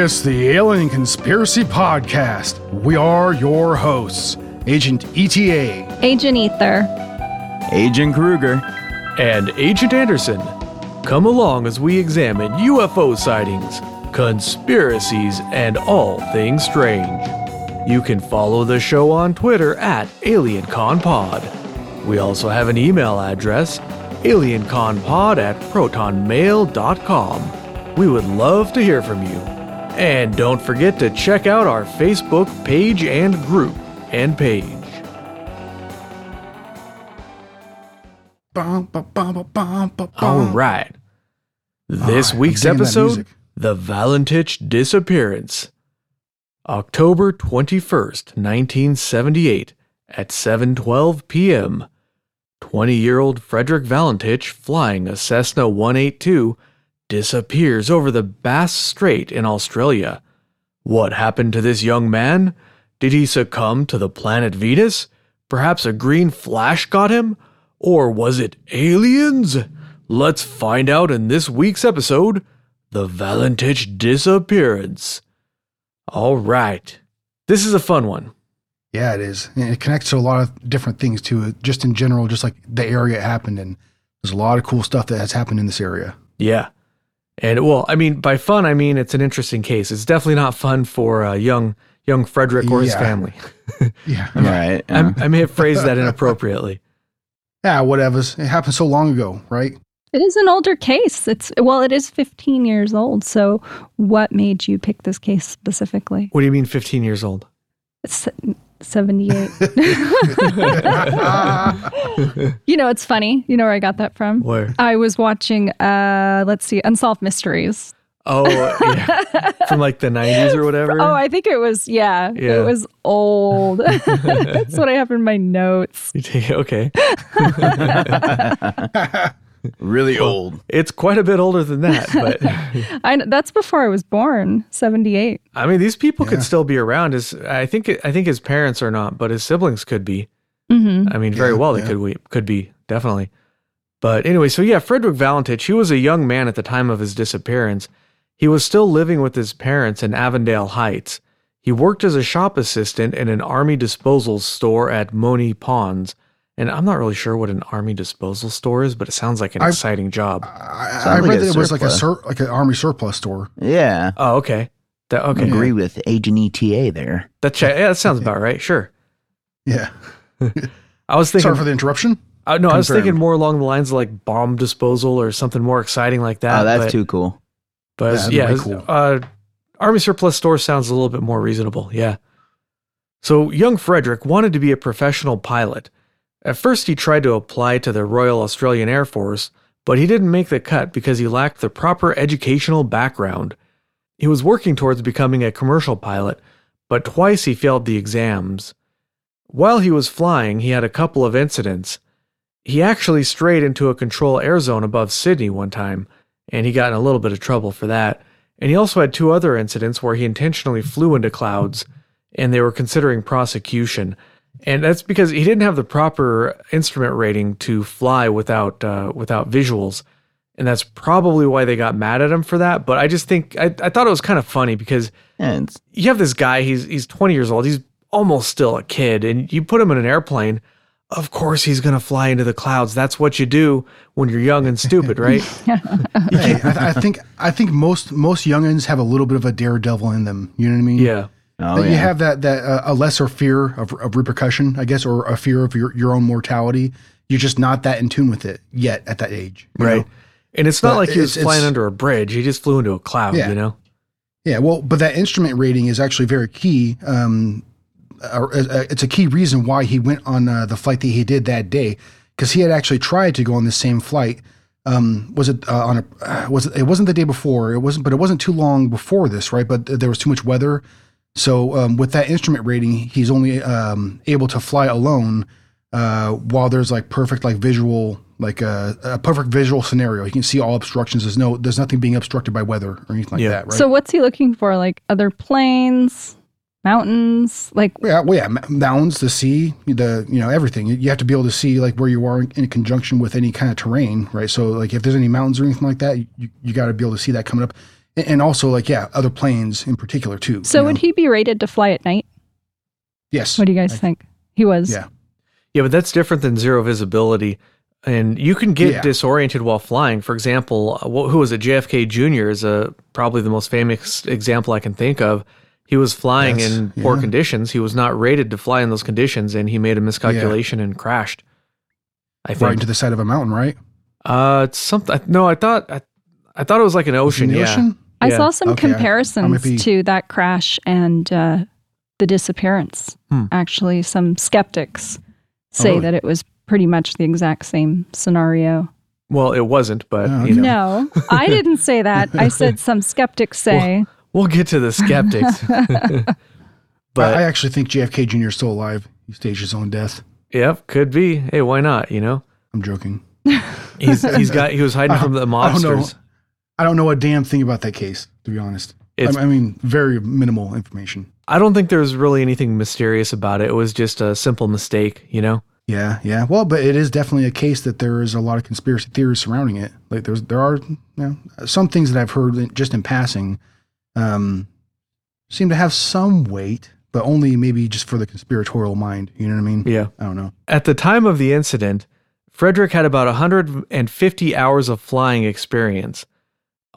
It's the Alien Conspiracy Podcast. We are your hosts, Agent ETA, Agent Ether. Agent Kruger. and Agent Anderson. Come along as we examine UFO sightings, conspiracies, and all things strange. You can follow the show on Twitter at AlienConPod. We also have an email address, alienconpod at protonmail.com. We would love to hear from you. And don't forget to check out our Facebook page and group and page. All right. This I'm week's episode. The Valentich Disappearance. October 21st, 1978, at 7:12 p.m. 20-year-old Frederick Valentich, flying a Cessna 182, disappears over the Bass Strait in Australia. What happened to this young man? Did he succumb to the planet Venus? Perhaps a green flash got him? Or was it aliens? Let's find out in this week's episode The Valentich Disappearance. All right. This is a fun one. Yeah, it is. And it connects to a lot of different things too. Just in general, just like the area it happened in. There's a lot of cool stuff that has happened in this area. Yeah. And well, I mean, by fun, I mean it's an interesting case. It's definitely not fun for uh, young young Frederick or his Yeah. family. Yeah. Right. I'm, I may have phrased that inappropriately. Yeah, whatever. It happened so long ago, right? It is an older case. It's well, it is 15 years old. So, what made you pick this case specifically? What do you mean 15 years old? It's 78. you know, it's funny. You know where I got that from? Where? I was watching uh let's see, Unsolved Mysteries. Oh, yeah. From like the 90s or whatever. Oh, I think it was yeah, Yeah. it was old. That's what I have in my notes. Okay. Really old. It's quite a bit older than that, but I that's before I was born, 78. I mean, these people Yeah. could still be around. His, I think, I think his parents are not, but his siblings could be. Mhm. I mean, very Yeah, well they yeah. could we could be definitely. But anyway, so yeah, Frederick Valentich, he was a young man at the time of his disappearance. He was still living with his parents in Avondale Heights. He worked as a shop assistant in an army disposal store at Moonee Ponds. And I'm not really sure what an army disposal store is, but it sounds like an I- exciting job. I, Sounds I like read a that it was like a sur- like an army surplus store. Yeah. Oh, okay. That okay. Agree with Agent ETA there. That cha- yeah, that sounds about right. Sure. Yeah. I was thinking. Sorry for the interruption. uh, no, I was thinking more along the lines of like bomb disposal or something more exciting like that. oh, that's but, too cool. But Yeah, yeah, that'd be it's- cool. uh, Army surplus store sounds a little bit more reasonable. Yeah. So young Frederick wanted to be a professional pilot. At first, he tried to apply to the Royal Australian Air Force, but he didn't make the cut because he lacked the proper educational background. He was working towards becoming a commercial pilot, but twice he failed the exams. While he was flying, he had a couple of incidents. He actually strayed into a control air zone above Sydney one time, and he got in a little bit of trouble for that. And he also had two other incidents where he intentionally flew into clouds, and they were considering prosecution. And that's because he didn't have the proper instrument rating to fly without uh, without visuals, and that's probably why they got mad at him for that. But I just think I, I thought it was kind of funny because Yeah, it's, you have this guy he's he's 20 years old he's almost still a kid and you put him in an airplane of course he's going to fly into the clouds that's what you do when you're young and stupid right Hey, I, I think I think most most youngins have a little bit of a daredevil in them. You know what I mean? yeah oh, that yeah. you have that that uh, a lesser fear of, of repercussion, I guess, or a fear of your, your own mortality. You're just not that in tune with it yet at that age, right know? and it's not But like he was flying under a bridge he just flew into a cloud Yeah. you know Yeah, well, but that instrument rating is actually very key. Um, uh, uh, it's a key reason why he went on uh, the flight that he did that day, because he had actually tried to go on the same flight. Um, was it uh, on a? Uh, was it? It wasn't the day before. It wasn't, but it wasn't too long before this, right? But there was too much weather. So um, with that instrument rating, he's only um, able to fly alone uh, while there's like perfect like visual like a, a perfect visual scenario. He can see all obstructions. There's no there's nothing being obstructed by weather or anything like Yeah. that, right? So what's he looking for? Like other planes, mountains, like Yeah, well, yeah, mountains, the sea, the you know everything. You- You have to be able to see like where you are in, in conjunction with any kind of terrain, right? So like if there's any mountains or anything like that, you, you got to be able to see that coming up. And, and also like yeah, other planes in particular too. So would know? he be rated to fly at night? Yes. What do you guys think? He was. Yeah. Yeah, but that's different than zero visibility. And you can get Yeah. disoriented while flying. For example, uh, wh- who was it? JFK Jr. is a probably the most famous example I can think of. He was flying That's- in poor yeah. conditions. He was not rated to fly in those conditions, and he made a miscalculation and crashed. I think. Right into the side of a mountain, right? uh, it's something. No, I thought I, I thought it was like an ocean. In the yeah. ocean? I saw some Okay, I- I comparisons be- to that crash and uh, the disappearance. Hmm. Actually, some skeptics say really? that it was pretty much the exact same scenario. Well, it wasn't, but Oh, you know, No, I didn't say that. I said some skeptics say. we'll get to the skeptics. but I, I actually think JFK Jr. is still alive. He staged his own death. yep, could be. Hey, why not? You know, I'm joking. he's he's got he was hiding from the I don't know. mobsters. I don't know a damn thing about that case, to be honest. It's- I, mean, very minimal information. I don't think there's really anything mysterious about it. It was just a simple mistake, you know? Yeah, yeah. Well, but it is definitely a case that there is a lot of conspiracy theories surrounding it. Like there's there are you know, some things that I've heard just in passing um, seem to have some weight, but only maybe just for the conspiratorial mind. You know what I mean? Yeah. I don't know. At the time of the incident, Frederick had about 150 hours of flying experience.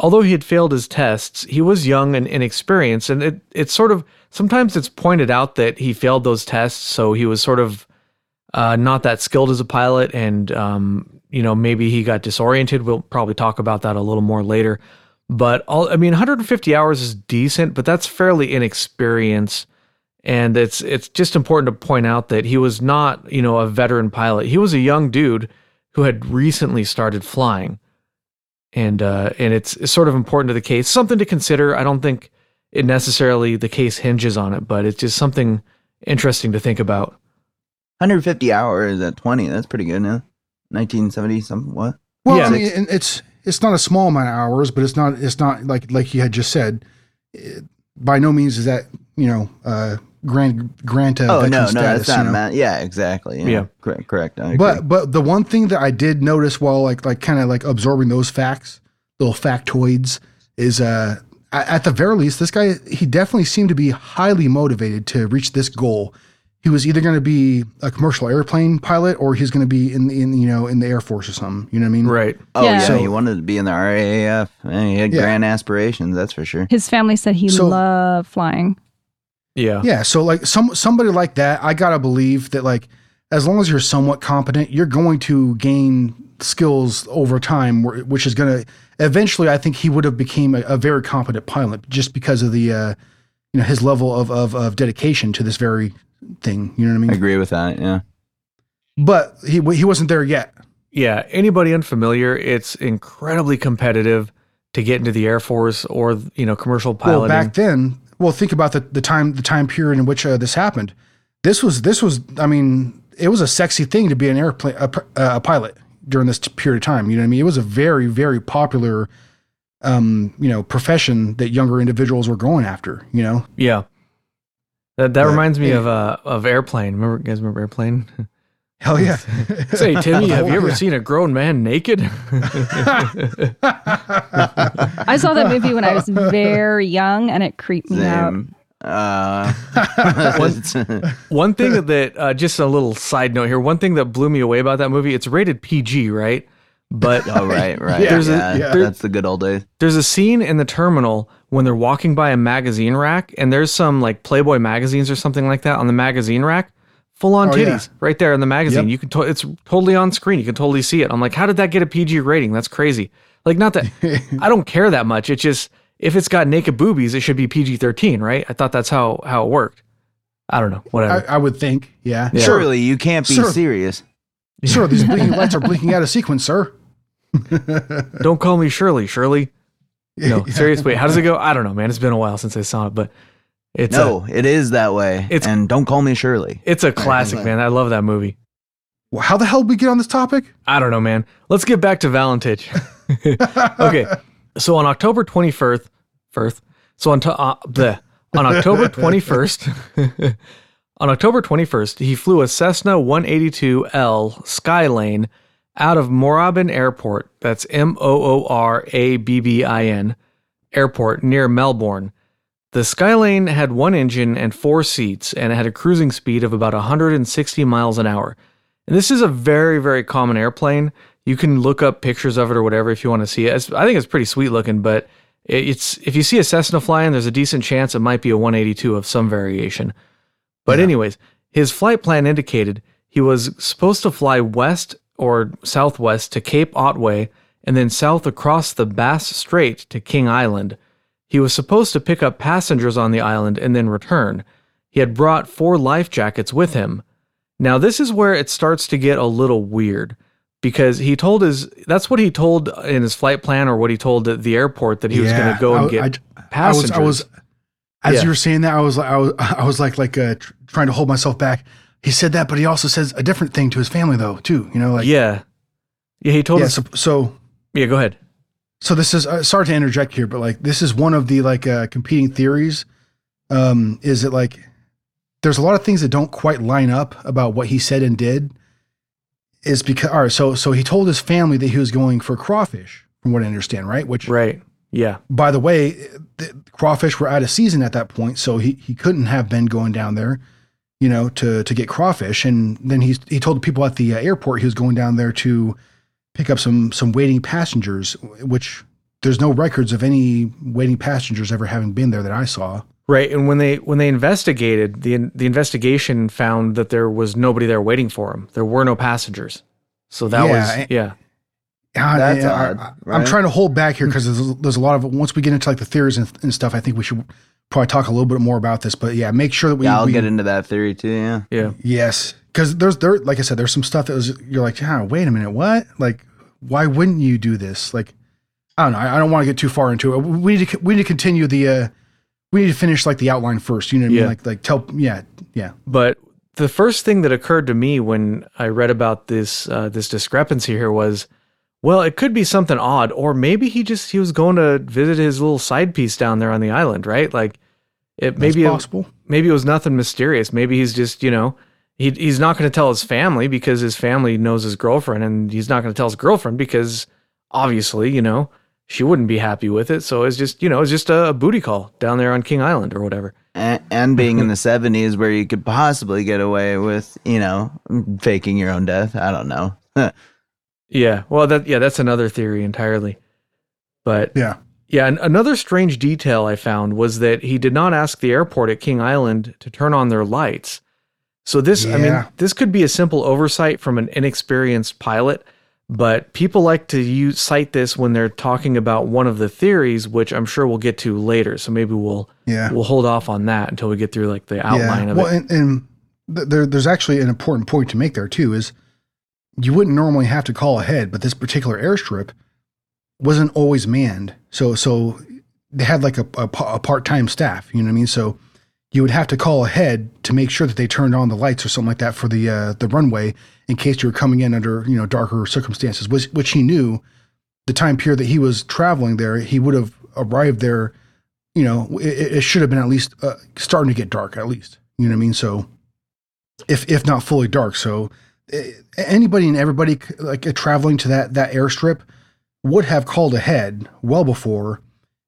Although he had failed his tests, he was young and inexperienced, and it, it's sort of sometimes it's pointed out that he failed those tests, so he was sort of uh, not that skilled as a pilot, and um, you know maybe he got disoriented. We'll probably talk about that a little more later. But all, I mean, 150 hours is decent, but that's fairly inexperienced and it's it's just important to point out that he was not you know a veteran pilot he was a young dude who had recently started flying and uh and it's, it's sort of important to the case something to consider i don't think it necessarily the case hinges on it but it's just something interesting to think about 150 hours at 20. That's pretty good now. 1970 something. What? Well, Yeah. I mean, it's it's not a small amount of hours, but it's not it's not like like you had just said. It, by no means is that you know uh, grant grant a oh veteran no, no, status. that's not you know? meant. Yeah, exactly. Yeah. correct. Correct. But but the one thing that I did notice while like like kind of like absorbing those facts, little factoids, is uh at the very least, this guy he definitely seemed to be highly motivated to reach this goal. He was either going to be a commercial airplane pilot or he's going to be in in you know in the air force or something. You know what I mean? right oh Yeah. yeah, So- he wanted to be in the RAAF. Man, he had Yeah. grand aspirations. That's for sure. His family said he So- loved flying. Yeah Yeah. So like some somebody like that, I gotta believe that like as long as you're somewhat competent, you're going to gain skills over time, which is gonna eventually. I think he would have became a, a very competent pilot just because of the uh, you know his level of, of of dedication to this very thing. You know what I mean? I agree with that. Yeah. But he he wasn't there yet. yeah anybody unfamiliar it's incredibly competitive to get into the air force or you know commercial Well, piloting back then, well, think about the, the time the time period in which uh, this happened. This was this was I mean, it was a sexy thing to be an airplane a, a pilot during this period of time. You know what I mean? It was a very very popular, um, you know, profession that younger individuals were going after. You know, yeah that, that But, reminds me yeah. of uh of airplane remember you guys remember airplane hell yeah. Say, Timmy, have you ever yeah. seen a grown man naked? I saw that movie when I was very young, and it creeped me out. Uh, one thing that, uh, just a little side note here, one thing that blew me away about that movie, it's rated PG, right? But oh right, right. Yeah, There's a- yeah, yeah. that's the good old days. there's a scene in the terminal when they're walking by a magazine rack, and there's some like Playboy magazines or something like that on the magazine rack. Full on Oh, yeah. titties right there in the magazine. Yep. You can to- it's totally on screen. You can totally see it. I'm like, how did that get a PG rating? That's crazy. Like, not that I don't care that much. It's just if it's got naked boobies, it should be PG 13, right? I thought that's how how it worked. I don't know. I, Whatever. I would think, yeah. Yeah. Surely you can't be Sure. serious. Sure, these blinking lights are blinking out of sequence, sir. don't call me Shirley. Shirley. No, seriously. Wait, How does it go? I don't know, man. It's been a while since I saw it, but it's a, No, it is that way. It's- and don't call me Shirley. it's a classic, right. man. I love that movie. Well, how the hell did we get on this topic? I don't know, man. Let's get back to Valentage. okay. So on October 21st, first, so on, to, uh, bleh. on October 21st, on October 21st, he flew a Cessna 182L Skylane out of Moorabbin Airport. That's M O O R A B B I N Airport near Melbourne. The Skylane had one engine and four seats, and it had a cruising speed of about 160 miles an hour. And this is a very, very common airplane. You can look up pictures of it or whatever if you want to see it. It's, I think it's pretty sweet looking, but it's if you see a Cessna flying, there's a decent chance it might be a 182 of some variation. But Yeah. anyways, his flight plan indicated he was supposed to fly west or southwest to Cape Otway and then south across the Bass Strait to King Island. He was supposed to pick up passengers on the island and then return. He had brought four life jackets with him. Now, this is where it starts to get a little weird because he told his that's what he told in his flight plan or what he told at the airport that he was going to go and I- get I, I was, passengers. I was, as Yeah. you were saying that, I was like, I was, I was like, like, uh, tr- trying to hold myself back. He said that, but he also says a different thing to his family, though, too. You know, like, yeah. Yeah, he told yeah. us. So, so, Yeah, go ahead. So this is uh, sorry to interject here, but like, this is one of the like uh, competing theories. Um, is it like there's a lot of things that don't quite line up about what he said and did. Is because all right, so so he told his family that he was going for crawfish, from what I understand, right? Which Right. Yeah. by the way, the crawfish were out of season at that point, so he, he couldn't have been going down there, you know, to to get crawfish. And then he he told the people at the uh, airport he was going down there to pick up some some waiting passengers, which there's no records of any waiting passengers ever having been there that I saw. Right, and when they when they investigated, the the investigation found that there was nobody there waiting for him. There were no passengers. So that Yeah, was and- yeah. Ah, That's I- odd, I, am trying to hold back here because there's, there's a lot of once we get into like the theories and, and stuff. I think we should probably talk a little bit more about this. But yeah, make sure that we. yeah, I'll we, get into that theory too. Yeah. Yeah. Yes, because there's there like I said, there's some stuff that was you're like, yeah, wait a minute, what? Like, why wouldn't you do this? Like, I don't know. I, I don't want to get too far into it. We need to we need to continue the. uh We need to finish like the outline first. You know what I Yeah. mean? Like like tell yeah yeah But the first thing that occurred to me when I read about this uh, this discrepancy here was, well, it could be something odd, or maybe he just he was going to visit his little side piece down there on the island, right? Like, it That's maybe it, possible. maybe it was nothing mysterious. Maybe he's just you know he he's not going to tell his family because his family knows his girlfriend, and he's not going to tell his girlfriend because obviously you know she wouldn't be happy with it. So it's just you know it's just a, a booty call down there on King Island or whatever. And, and being in the 70s where you could possibly get away with, you know, faking your own death. I don't know. Yeah, well, that yeah, that's another theory entirely. But Yeah. yeah, an- another strange detail I found was that he did not ask the airport at King Island to turn on their lights. So this, I mean, this could be a simple oversight from an inexperienced pilot, but people like to use cite this when they're talking about one of the theories, which I'm sure we'll get to later. So maybe we'll Yeah. we'll hold off on that until we get through like the outline yeah. of well, it. and, and there, there's actually an important point to make there too. Is you wouldn't normally have to call ahead, but this particular airstrip wasn't always manned. So so they had like a, a, a part time staff. You know what I mean? So you would have to call ahead to make sure that they turned on the lights or something like that for the uh, the runway in case you were coming in under you know darker circumstances, which which he knew the time period that he was traveling there, he would have arrived there. You know, it, it should have been at least uh, starting to get dark, at least. You know what I mean? So, if if not fully dark, so eh, anybody and everybody like traveling to that that airstrip would have called ahead well before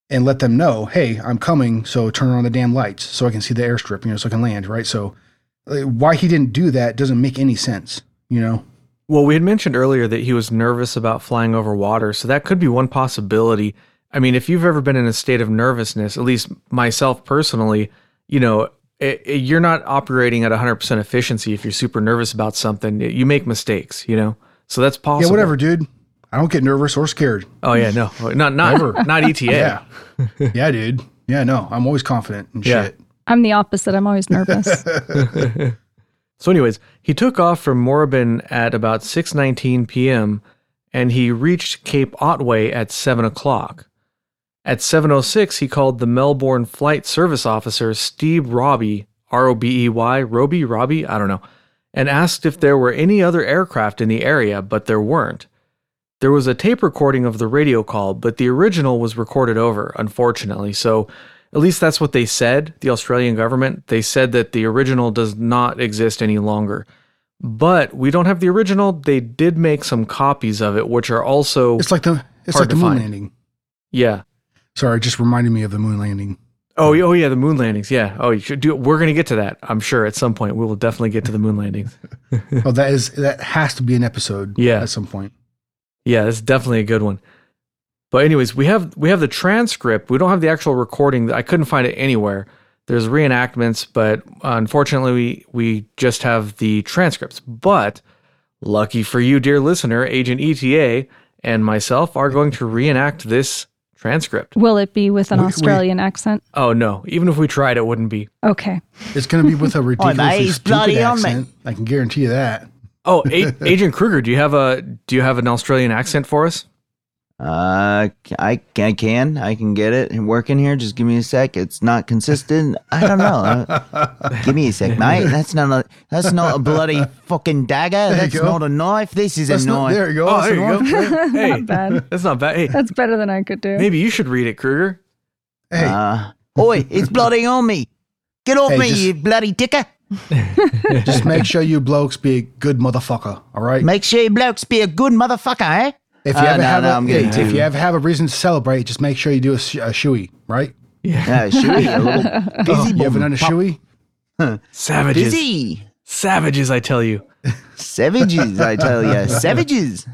and let them know, hey, I'm coming, so turn on the damn lights so I can see the airstrip, you know, so I can land, right? So, like, why he didn't do that doesn't make any sense, you know? Well, we had mentioned earlier that he was nervous about flying over water, so that could be one possibility. I mean, if you've ever been in a state of nervousness, at least myself personally, you know, i i- you're not operating at 100% efficiency if you're super nervous about something. You make mistakes, you know? So that's possible. Yeah, whatever, dude. I don't get nervous or scared. Oh yeah, no. Not not Never. not ETA. Yeah. yeah, dude. Yeah, no, I'm always confident and Yeah. shit. I'm the opposite. I'm always nervous. So, anyways, he took off from Moorabbin at about 6:19 p.m. and he reached Cape Otway at seven o'clock. At 7:06, he called the Melbourne Flight Service Officer Steve Robbie, R-O-B-E-Y, Roby, Robbie, I don't know, and asked if there were any other aircraft in the area, but there weren't. There was a tape recording of the radio call, but the original was recorded over, unfortunately. So, at least that's what they said, the Australian government. They said that the original does not exist any longer. But we don't have the original. They did make some copies of it, which are also It's like the it's like the moon find. landing. yeah. Sorry, it just reminded me of the moon landing. Oh, yeah- oh yeah, the moon landings. Yeah. Oh, you should do. We're gonna get to that. I'm sure at some point we will definitely get to the moon landings. Oh, that is that has to be an episode. Yeah. at some point. Yeah, that's definitely a good one. But anyways, we have we have the transcript. We don't have the actual recording. I couldn't find it anywhere. There's reenactments, but unfortunately, we we just have the transcripts. But lucky for you, dear listener, Agent ETA and myself are going to reenact this transcript. Will it be with an Wait, wait. Australian accent? Oh no! Even if we tried, it wouldn't be. Okay. It's going to be with a oh, ridiculously he's stupid bloody on me. accent. I can guarantee you that. Oh, A- Agent Kruger, do you have a do you have an Australian accent for us? Uh, I, I can. I can get it working here. Just give me a sec. It's not consistent. I don't know. Uh, give me a sec, mate. That's not a. That's not a bloody fucking dagger. That's go. not a knife. This is That's a not, knife. there you go. Oh, That's there you go. Hey, Not bad. that's not bad. Hey, That's better than I could do. maybe you should read it, Kruger. Hey, Uh, oi, it's bloody on me. Get off Hey, me, just- you bloody dicker. Just make sure you blokes be a good motherfucker. All right. Make sure you blokes be a good motherfucker, eh? If you Uh, ever no, have no, a, I'm hey, if you ever have a reason to celebrate, just make sure you do a, sh- a shoey, right? Yeah, shoey, a little Oh, you haven't done a pop- shoey? Savages. Busy. Savages, I tell you. Savages, I tell you, savages.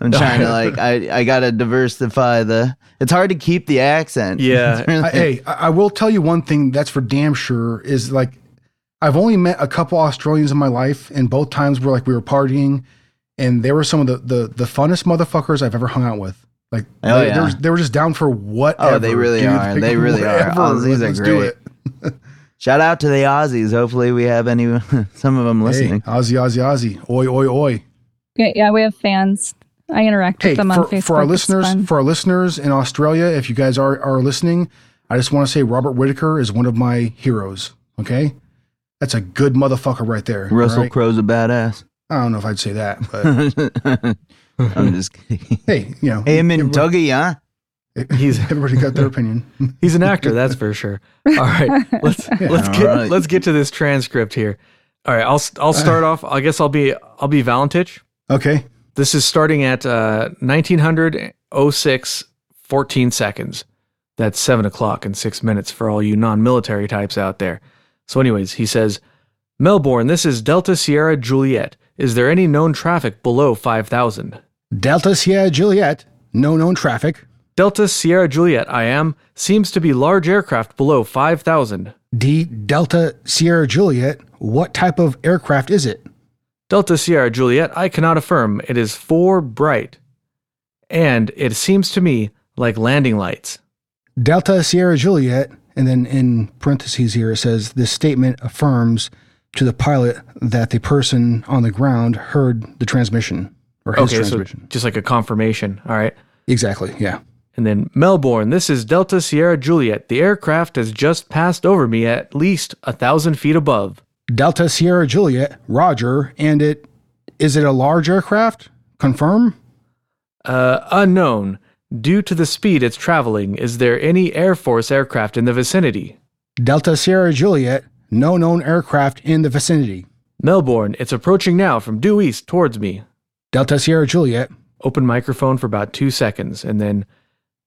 I'm trying to like, I, I gotta diversify the. It's hard to keep the accent. Yeah. Really- I, hey, I I will tell you one thing that's for damn sure is like I've only met a couple Australians in my life, and both times were like we were partying, and they were some of the the, the funnest motherfuckers I've ever hung out with. Like Oh, they, yeah. they, were, they were just down for whatever. Oh, they really dude. are. Like, They really are. whatever. Aussies are Let's do great. it. Shout out to the Aussies. Hopefully, we have any some of them Hey, listening. Aussie, Aussie, Aussie, oi, oi, oi. Yeah, yeah, we have fans. I interact Hey, with them for, on Facebook. for our It's listeners, fun. for our listeners in Australia, if you guys are are listening, I just want to say Robert Whittaker is one of my heroes. Okay, that's a good motherfucker right there. Russell right? Crowe's a badass. I don't know if I'd say that, but I'm just kidding. hey, you know, Him and everybody, Tuggy, huh? He's everybody got their opinion. he's an actor, that's for sure. All right, let's let's All get right. let's get to this transcript here. All right, I'll I'll start off. I guess I'll be I'll be Valentich. Okay, This is starting at uh, 1900 06 14 seconds. That's seven o'clock and six minutes for all you non-military types out there. So, anyways, he says, Melbourne, this is Delta Sierra Juliet. Is there any known traffic below 5,000? Delta Sierra Juliet, no known traffic. Delta Sierra Juliet, I am. Seems to be large aircraft below 5,000. D Delta Sierra Juliet, what type of aircraft is it? Delta Sierra Juliet, I cannot affirm. It is four bright. And it seems to me like landing lights. Delta Sierra Juliet, and then in parentheses here it says this statement affirms to the pilot that the person on the ground heard the transmission or his Okay, so transmission. just like a confirmation. All right. exactly, yeah. And then Melbourne, this is Delta Sierra Juliet. The aircraft has just passed over me at least a thousand feet above. Delta Sierra Juliet, Roger, and it is it a large aircraft? Confirm? Uh, unknown. Due to the speed it's traveling, is there any Air Force aircraft in the vicinity? Delta Sierra Juliet, no known aircraft in the vicinity. Melbourne, it's approaching now from due east towards me. Delta Sierra Juliet, Open microphone for about two seconds, and then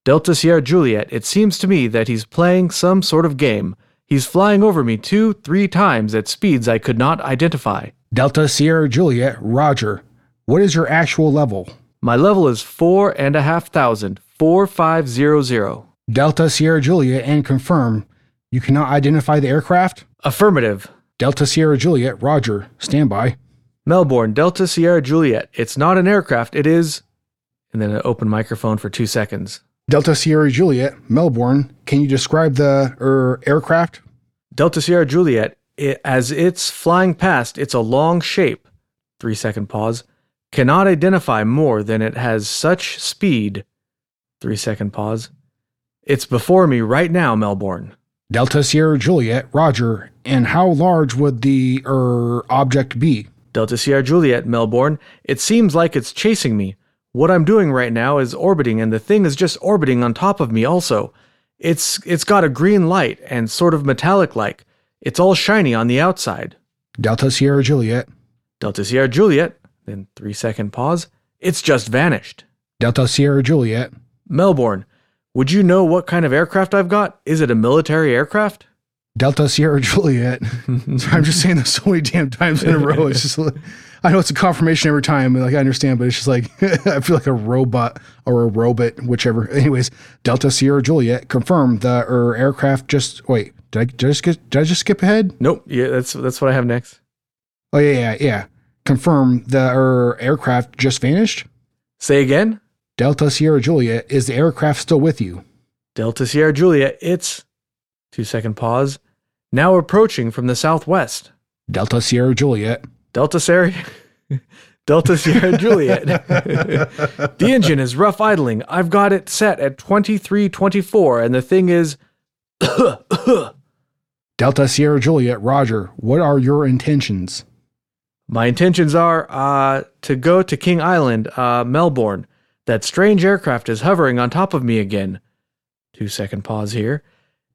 Delta Sierra Juliet, it seems to me that he's playing some sort of game. He's flying over me two, three times at speeds I could not identify. Delta Sierra Juliet, Roger. What is your actual level? My level is four and a half thousand, four five zero zero. Delta Sierra Juliet, and confirm. You cannot identify the aircraft? Affirmative. Delta Sierra Juliet, Roger. Standby. Melbourne, Delta Sierra Juliet. It's not an aircraft, it is. And then an open microphone for two seconds. Delta Sierra Juliet, Melbourne. Can you describe the er, aircraft? Delta Sierra Juliet, it, as it's flying past, it's a long shape. Three second pause. Cannot identify more than it has such speed. Three second pause. It's before me right now, Melbourne. Delta Sierra Juliet, Roger. And how large would the er, object be? Delta Sierra Juliet, Melbourne. It seems like it's chasing me. What I'm doing right now is orbiting, and the thing is just orbiting on top of me also. It's it's got a green light and sort of metallic like. It's all shiny on the outside. Delta Sierra Juliet, Delta Sierra Juliet, then three second pause. It's just vanished. Delta Sierra Juliet, Melbourne. Would you know what kind of aircraft I've got? Is it a military aircraft? Delta Sierra Juliet. I'm just saying this so many damn times in a row. It's just like, I know it's a confirmation every time. Like I understand, but it's just like I feel like a robot or a robot, whichever. Anyways, Delta Sierra Juliet confirmed the er, aircraft just wait. Did I, did I just get, did I just skip ahead? Nope. Yeah, that's that's what I have next. Oh yeah, yeah, yeah. Confirm the er, aircraft just vanished. Say again. Delta Sierra Julia, is the aircraft still with you? Delta Sierra Julia, It's two second pause. Now approaching from the southwest. Delta Sierra Juliet. Delta Sierra. Delta Sierra Juliet. the engine is rough idling. I've got it set at 2324, and the thing is. Delta Sierra Juliet, Roger. What are your intentions? My intentions are uh, to go to King Island, uh, Melbourne. That strange aircraft is hovering on top of me again. Two second pause here.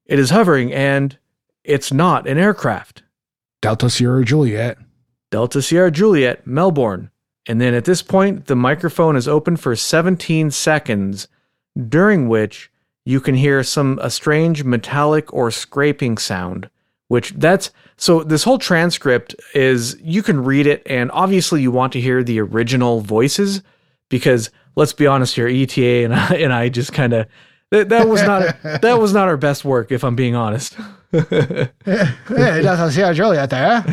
It is hovering, and it's not an aircraft. Delta Sierra Juliet. Delta Sierra Juliet, Melbourne. And then at this point, the microphone is open for 17 seconds, during which you can hear some a strange metallic or scraping sound. Which that's so this whole transcript is you can read it, and obviously you want to hear the original voices because let's be honest here, ETA and I, and I just kind of that, that was not that was not our best work if I'm being honest. Hey, Delta Sierra Juliet there.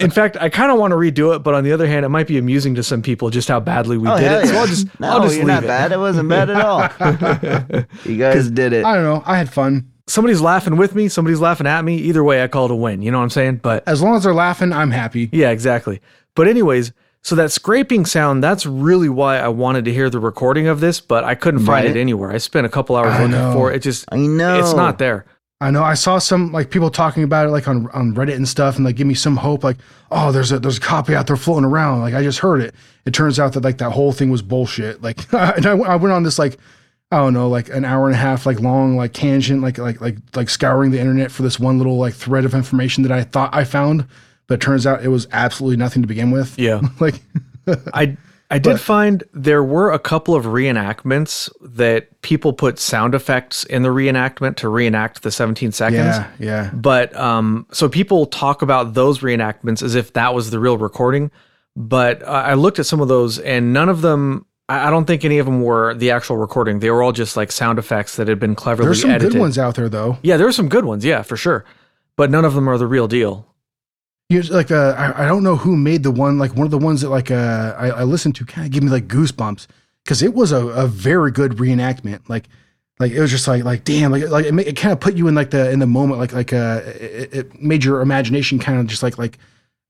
In fact, I kind of want to redo it, but on the other hand, it might be amusing to some people just how badly we Oh, did hell it. So. I'll just no, I'll just you're leave not it. bad. It wasn't bad at all. you guys did it. I don't know. I had fun. Somebody's laughing with me, somebody's laughing at me. Either way, I call it a win. You know what I'm saying? But As long as they're laughing, I'm happy. yeah, exactly. But anyways, so that scraping sound, that's really why I wanted to hear the recording of this, but I couldn't find Right. it anywhere. I spent a couple hours I looking know. for it. It just I know. it's not there. I know. I saw some like people talking about it like on, on Reddit and stuff, and like give me some hope. Like, oh, there's a there's a copy out there floating around. Like I just heard it. It turns out that like that whole thing was bullshit. Like, and I, I went on this like I don't know like an hour and a half like long like tangent like like like like scouring the internet for this one little like thread of information that I thought I found, but it turns out it was absolutely nothing to begin with. Yeah. like I I did But- find there were a couple of reenactments that people put sound effects in the reenactment to reenact the 17 seconds. yeah yeah But um, so people talk about those reenactments as if that was the real recording. But uh, I looked at some of those, and none of them. I don't think any of them were the actual recording. They were all just like sound effects that had been cleverly there's some edited. good ones out there though. Yeah, there were some good ones. Yeah, for sure. But none of them are the real deal. You know, like uh, I, I don't know who made the one like one of the ones that like uh, I, I listened to kind of gave me like goosebumps because it was a, a very good reenactment like like it was just like like damn like like it, ma- it kind of put you in like the in the moment like like uh it, it made your imagination kind of just like like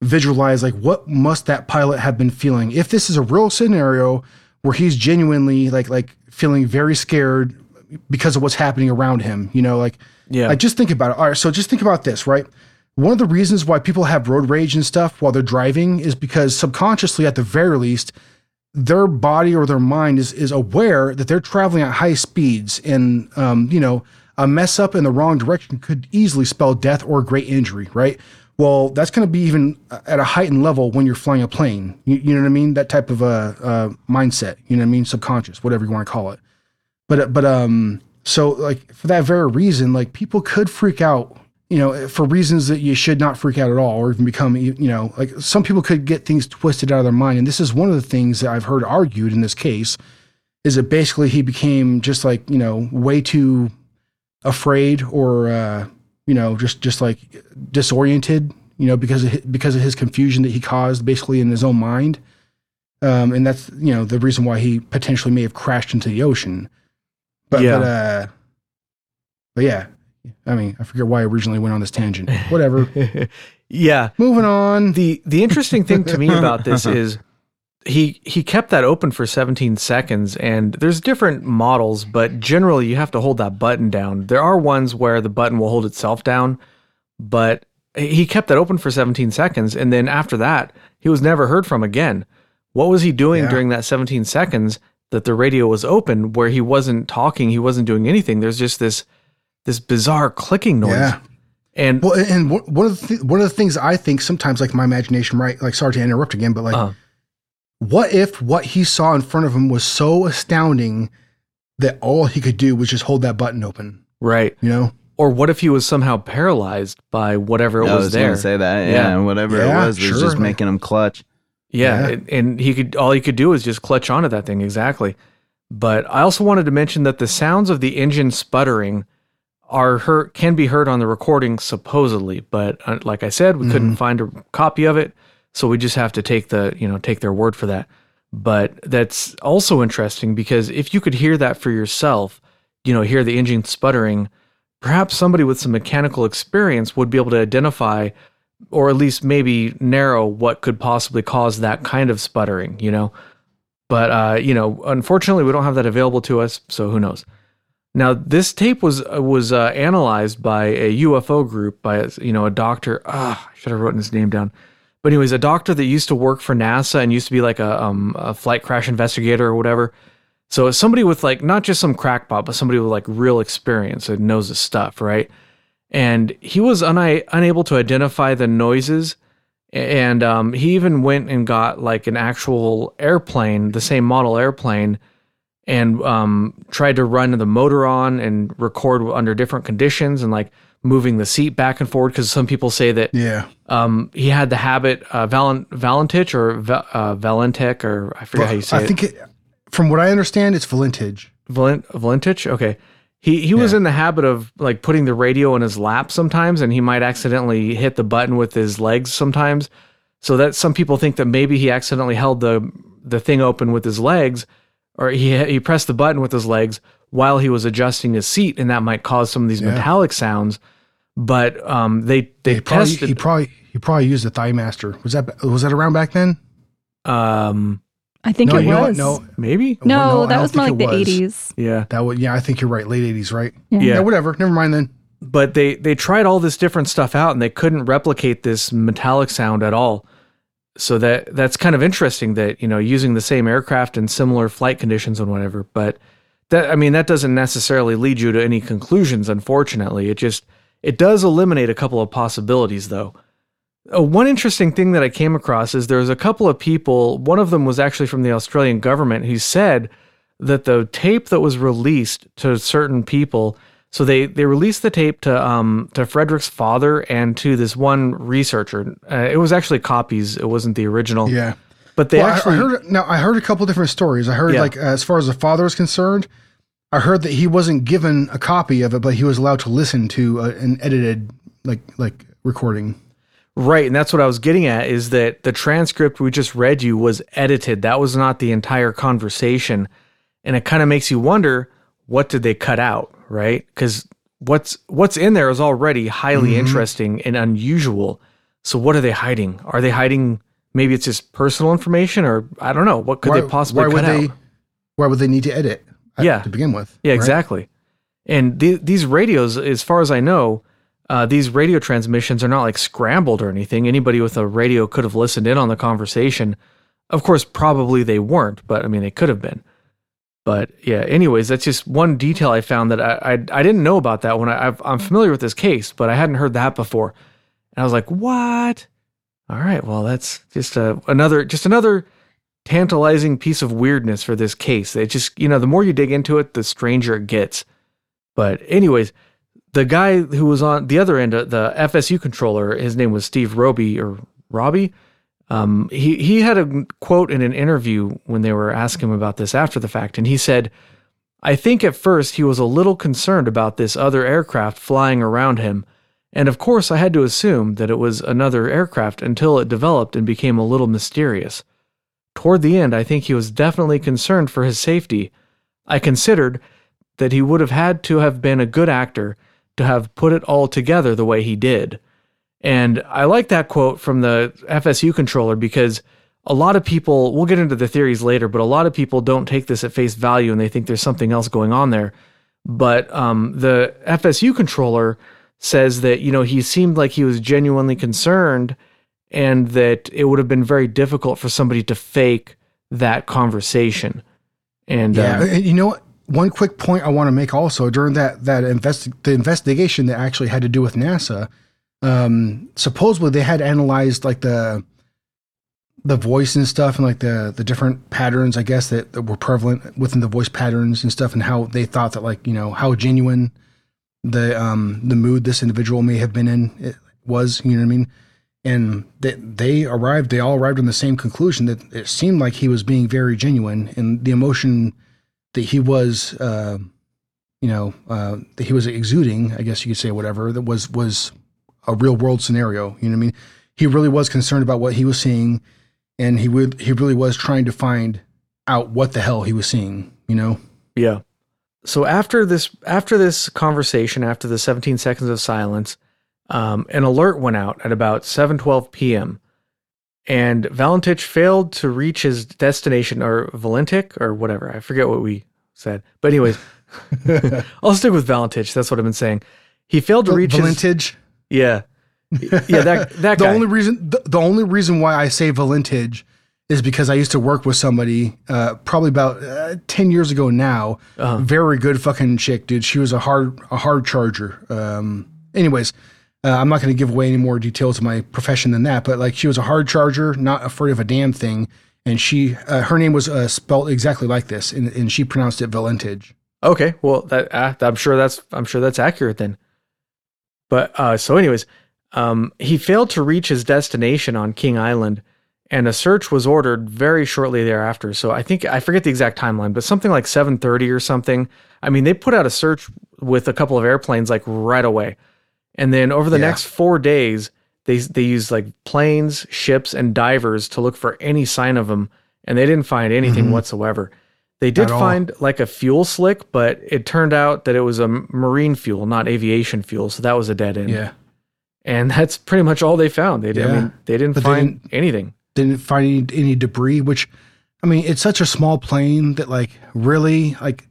visualize like what must that pilot have been feeling if this is a real scenario where he's genuinely like like feeling very scared because of what's happening around him you know like Yeah. like just think about it. All right, so just think about this, right? One of the reasons why people have road rage and stuff while they're driving is because subconsciously, at the very least, their body or their mind is is aware that they're traveling at high speeds, and um, you know, a mess up in the wrong direction could easily spell death or great injury, right? Well, that's going to be even at a heightened level when you're flying a plane. You, you know what I mean? That type of uh, uh, mindset. You know what I mean? Subconscious, whatever you want to call it but but um so like for that very reason like people could freak out you know for reasons that you should not freak out at all or even become you know like some people could get things twisted out of their mind and this is one of the things that i've heard argued in this case is that basically he became just like you know way too afraid or uh you know just just like disoriented you know because of his, because of his confusion that he caused basically in his own mind. Um and that's you know the reason why he potentially may have crashed into the ocean. But Yeah. but uh but yeah i mean i forget why i originally went on this tangent. Whatever. Yeah. moving on. The the interesting thing to me about this is he he kept that open for 17 seconds and there's different models but generally you have to hold that button down. There are ones where the button will hold itself down, but he kept that open for 17 seconds and then after that he was never heard from again. What was he doing Yeah. during that 17 seconds that the radio was open where he wasn't talking, he wasn't doing anything. There's just this this bizarre clicking noise. Yeah. And well and one of the th- one of the things i think sometimes like my imagination right like sorry to interrupt again but like Uh. What if what he saw in front of him was so astounding that all he could do was just hold that button open? Right. You know? Or what if he was somehow paralyzed by whatever it I was, was there? say that. Yeah. Yeah, whatever Yeah, it was was just making him clutch. Yeah, Yeah. and- and he could all he could do was just clutch onto that thing exactly. But I also wanted to mention that the sounds of the engine sputtering are heard can be heard on the recording supposedly, but uh, like I said, we couldn't find a copy of it, so we just have to take the you know take their word for that. But that's also interesting because if you could hear that for yourself, you know, hear the engine sputtering, perhaps somebody with some mechanical experience would be able to identify or at least maybe narrow what could possibly cause that kind of sputtering, you know. But uh, you know, unfortunately, we don't have that available to us, so who knows? Now, this tape was was uh, analyzed by a UFO group by you know a doctor. Ah, I should have written his name down. But anyways, a doctor that used to work for NASA and used to be like a um, a flight crash investigator or whatever. So somebody with like not just some crackpot, but somebody with like real experience and knows his stuff, right? And he was una- unable to identify the noises, and um, he even went and got like an actual airplane, the same model airplane, and um, tried to run the motor on and record under different conditions and like moving the seat back and forward because some people say that Yeah. um, he had the habit uh, Valent Valentich or Va- uh, Valentech or I forget how you say I it. I think it, from what I understand, it's Valentage. Valent Valentich. Okay. He he was Yeah. in the habit of like putting the radio in his lap sometimes, and he might accidentally hit the button with his legs sometimes. So that some people think that maybe he accidentally held the the thing open with his legs, or he he pressed the button with his legs while he was adjusting his seat, and that might cause some of these Yeah. metallic sounds. But um, they they He probably, tested he probably he probably used a Thigh Master. Was that was that around back then? um I think no, it you know what? was. No, maybe No, I that was more like the 80s. yeah That was. yeah, I think you're right. Late eighties, right? Yeah. Yeah. Yeah, whatever. Never mind then. but they they tried all this different stuff out and they couldn't replicate this metallic sound at all so that that's kind of interesting that you know using the same aircraft and similar flight conditions and whatever but that i mean that doesn't necessarily lead you to any conclusions unfortunately it just it does eliminate a couple of possibilities though uh, one interesting thing that i came across is there's a couple of people one of them was actually from the australian government who said that the tape that was released to certain people so they they released the tape to um to Frederick's father and to this one researcher. Uh, it was actually copies. It wasn't the original. Yeah. But they well, actually I, heard now. I heard a couple different stories. I heard Yeah. like as far as the father is concerned, I heard that he wasn't given a copy of it, but he was allowed to listen to a, an edited like like recording. right, and that's what I was getting at is that the transcript we just read you was edited. That was not the entire conversation, and it kind of makes you wonder what did they cut out, right? Because what's what's in there is already highly Mm-hmm. interesting and unusual. So what are they hiding? Are they hiding? Maybe it's just personal information, or I don't know. What could they possibly why cut would out? they? Why would they need to edit? Yeah. To begin with. Yeah, right? exactly. And the, these radios, as far as I know, uh, these radio transmissions are not like scrambled or anything. Anybody with a radio could have listened in on the conversation. Of course, probably they weren't, but I mean, they could have been. But yeah, anyways, that's just one detail I found that I I, I didn't know about that when I I've, I'm familiar with this case, but I hadn't heard that before, and I was like, what? All right, well, that's just another just another tantalizing piece of weirdness for this case. It just, you know, the more you dig into it, the stranger it gets. But, anyways, the guy who was on the other end, uh, the FSU controller, his name was Steve Roby or Robbie. Um, he he had a quote in an interview when they were asking him about this after the fact, and he said, "I think at first he was a little concerned about this other aircraft flying around him." And of course, I had to assume that it was another aircraft until it developed and became a little mysterious. Toward the end, I think he was definitely concerned for his safety. I considered that he would have had to have been a good actor to have put it all together the way he did. And I like that quote from the FSU controller because a lot of people, we'll get into the theories later, but a lot of people don't take this at face value and they think there's something else going on there. But um, the FSU controller says that, you know, he seemed like he was genuinely concerned and that it would have been very difficult for somebody to fake that conversation. And Yeah, uh, you know what? One quick point I want to make also during that that invest the investigation that actually had to do with NASA, um, supposedly they had analyzed like the the voice and stuff and like the the different patterns I guess that, that were prevalent within the voice patterns and stuff and how they thought that like you know how genuine the um the mood this individual may have been in it was you know what I mean? And they, they arrived they all arrived on the same conclusion that it seemed like he was being very genuine and the emotion that he was uh you know uh that he was exuding I guess you could say whatever that was was a real world scenario you know what I mean? He really was concerned about what he was seeing and he would he really was trying to find out what the hell he was seeing you know? Yeah. So after this after this conversation, after the 17 seconds of silence, um, an alert went out at about 7:12 p.m. And Valentich failed to reach his destination, or Valentic, or whatever. I forget what we said. But anyways, I'll stick with Valentich. That's what I've been saying. He failed to reach his yeah, yeah that that the guy. only reason the, the only reason why I say Valentage is because I used to work with somebody uh, probably about uh, ten years ago now. Uh-huh. Very good fucking chick, dude. She was a hard a hard charger. Um, anyways, uh, I'm not going to give away any more details of my profession than that, but like she was a hard charger, not afraid of a damn thing. And she, uh, her name was uh, spelled exactly like this, and, and she pronounced it Valentage. Okay, well, that uh, I'm sure that's I'm sure that's accurate then. But uh, so, anyways, um, he failed to reach his destination on King Island, and a search was ordered very shortly thereafter. So I think I forget the exact timeline, but something like 7:30 or something. I mean, they put out a search with a couple of airplanes like right away, and then over the Yeah. next four days, they they used like planes, ships, and divers to look for any sign of them, and they didn't find anything Mhm. whatsoever. They did At all. find like a fuel slick, but it turned out that it was a marine fuel, not aviation fuel. So that was a dead end. Yeah, And that's pretty much all they found. They, did, I Yeah. mean, they didn't But they find anything. Didn't find any, debris. Which, I mean, it's such a small plane that like really like.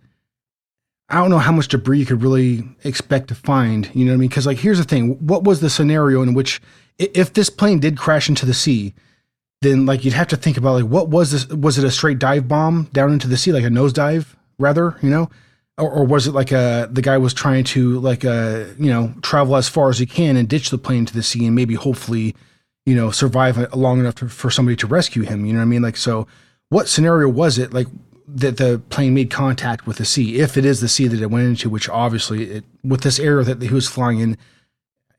I don't know how much debris you could really expect to find. You know what I mean? Because like, here's the thing: what was the scenario in which, if this plane did crash into the sea, then like you'd have to think about like what was this? Was it a straight dive bomb down into the sea, like a nosedive, rather? You know, or, or was it like a the guy was trying to like uh you know travel as far as he can and ditch the plane to the sea and maybe hopefully you know survive long enough to, for somebody to rescue him. You know what I mean? Like so, what scenario was it like? That the plane made contact with the sea, if it is the sea that it went into, which obviously it, with this area that he was flying in,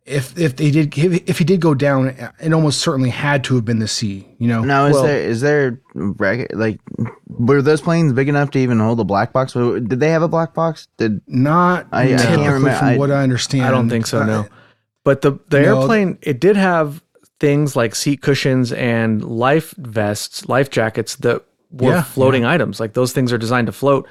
if if they did if, if he did go down, it almost certainly had to have been the sea. You know, Now, is Well- there is there rec- like were those planes big enough to even hold a black box? Did they have a black box? Did not I- I can't typically remember. from I- what I understand. I don't think so, no. But the, the No. airplane, it did have things like seat cushions and life vests, life jackets that were Yeah, floating items. Like those things are designed to float.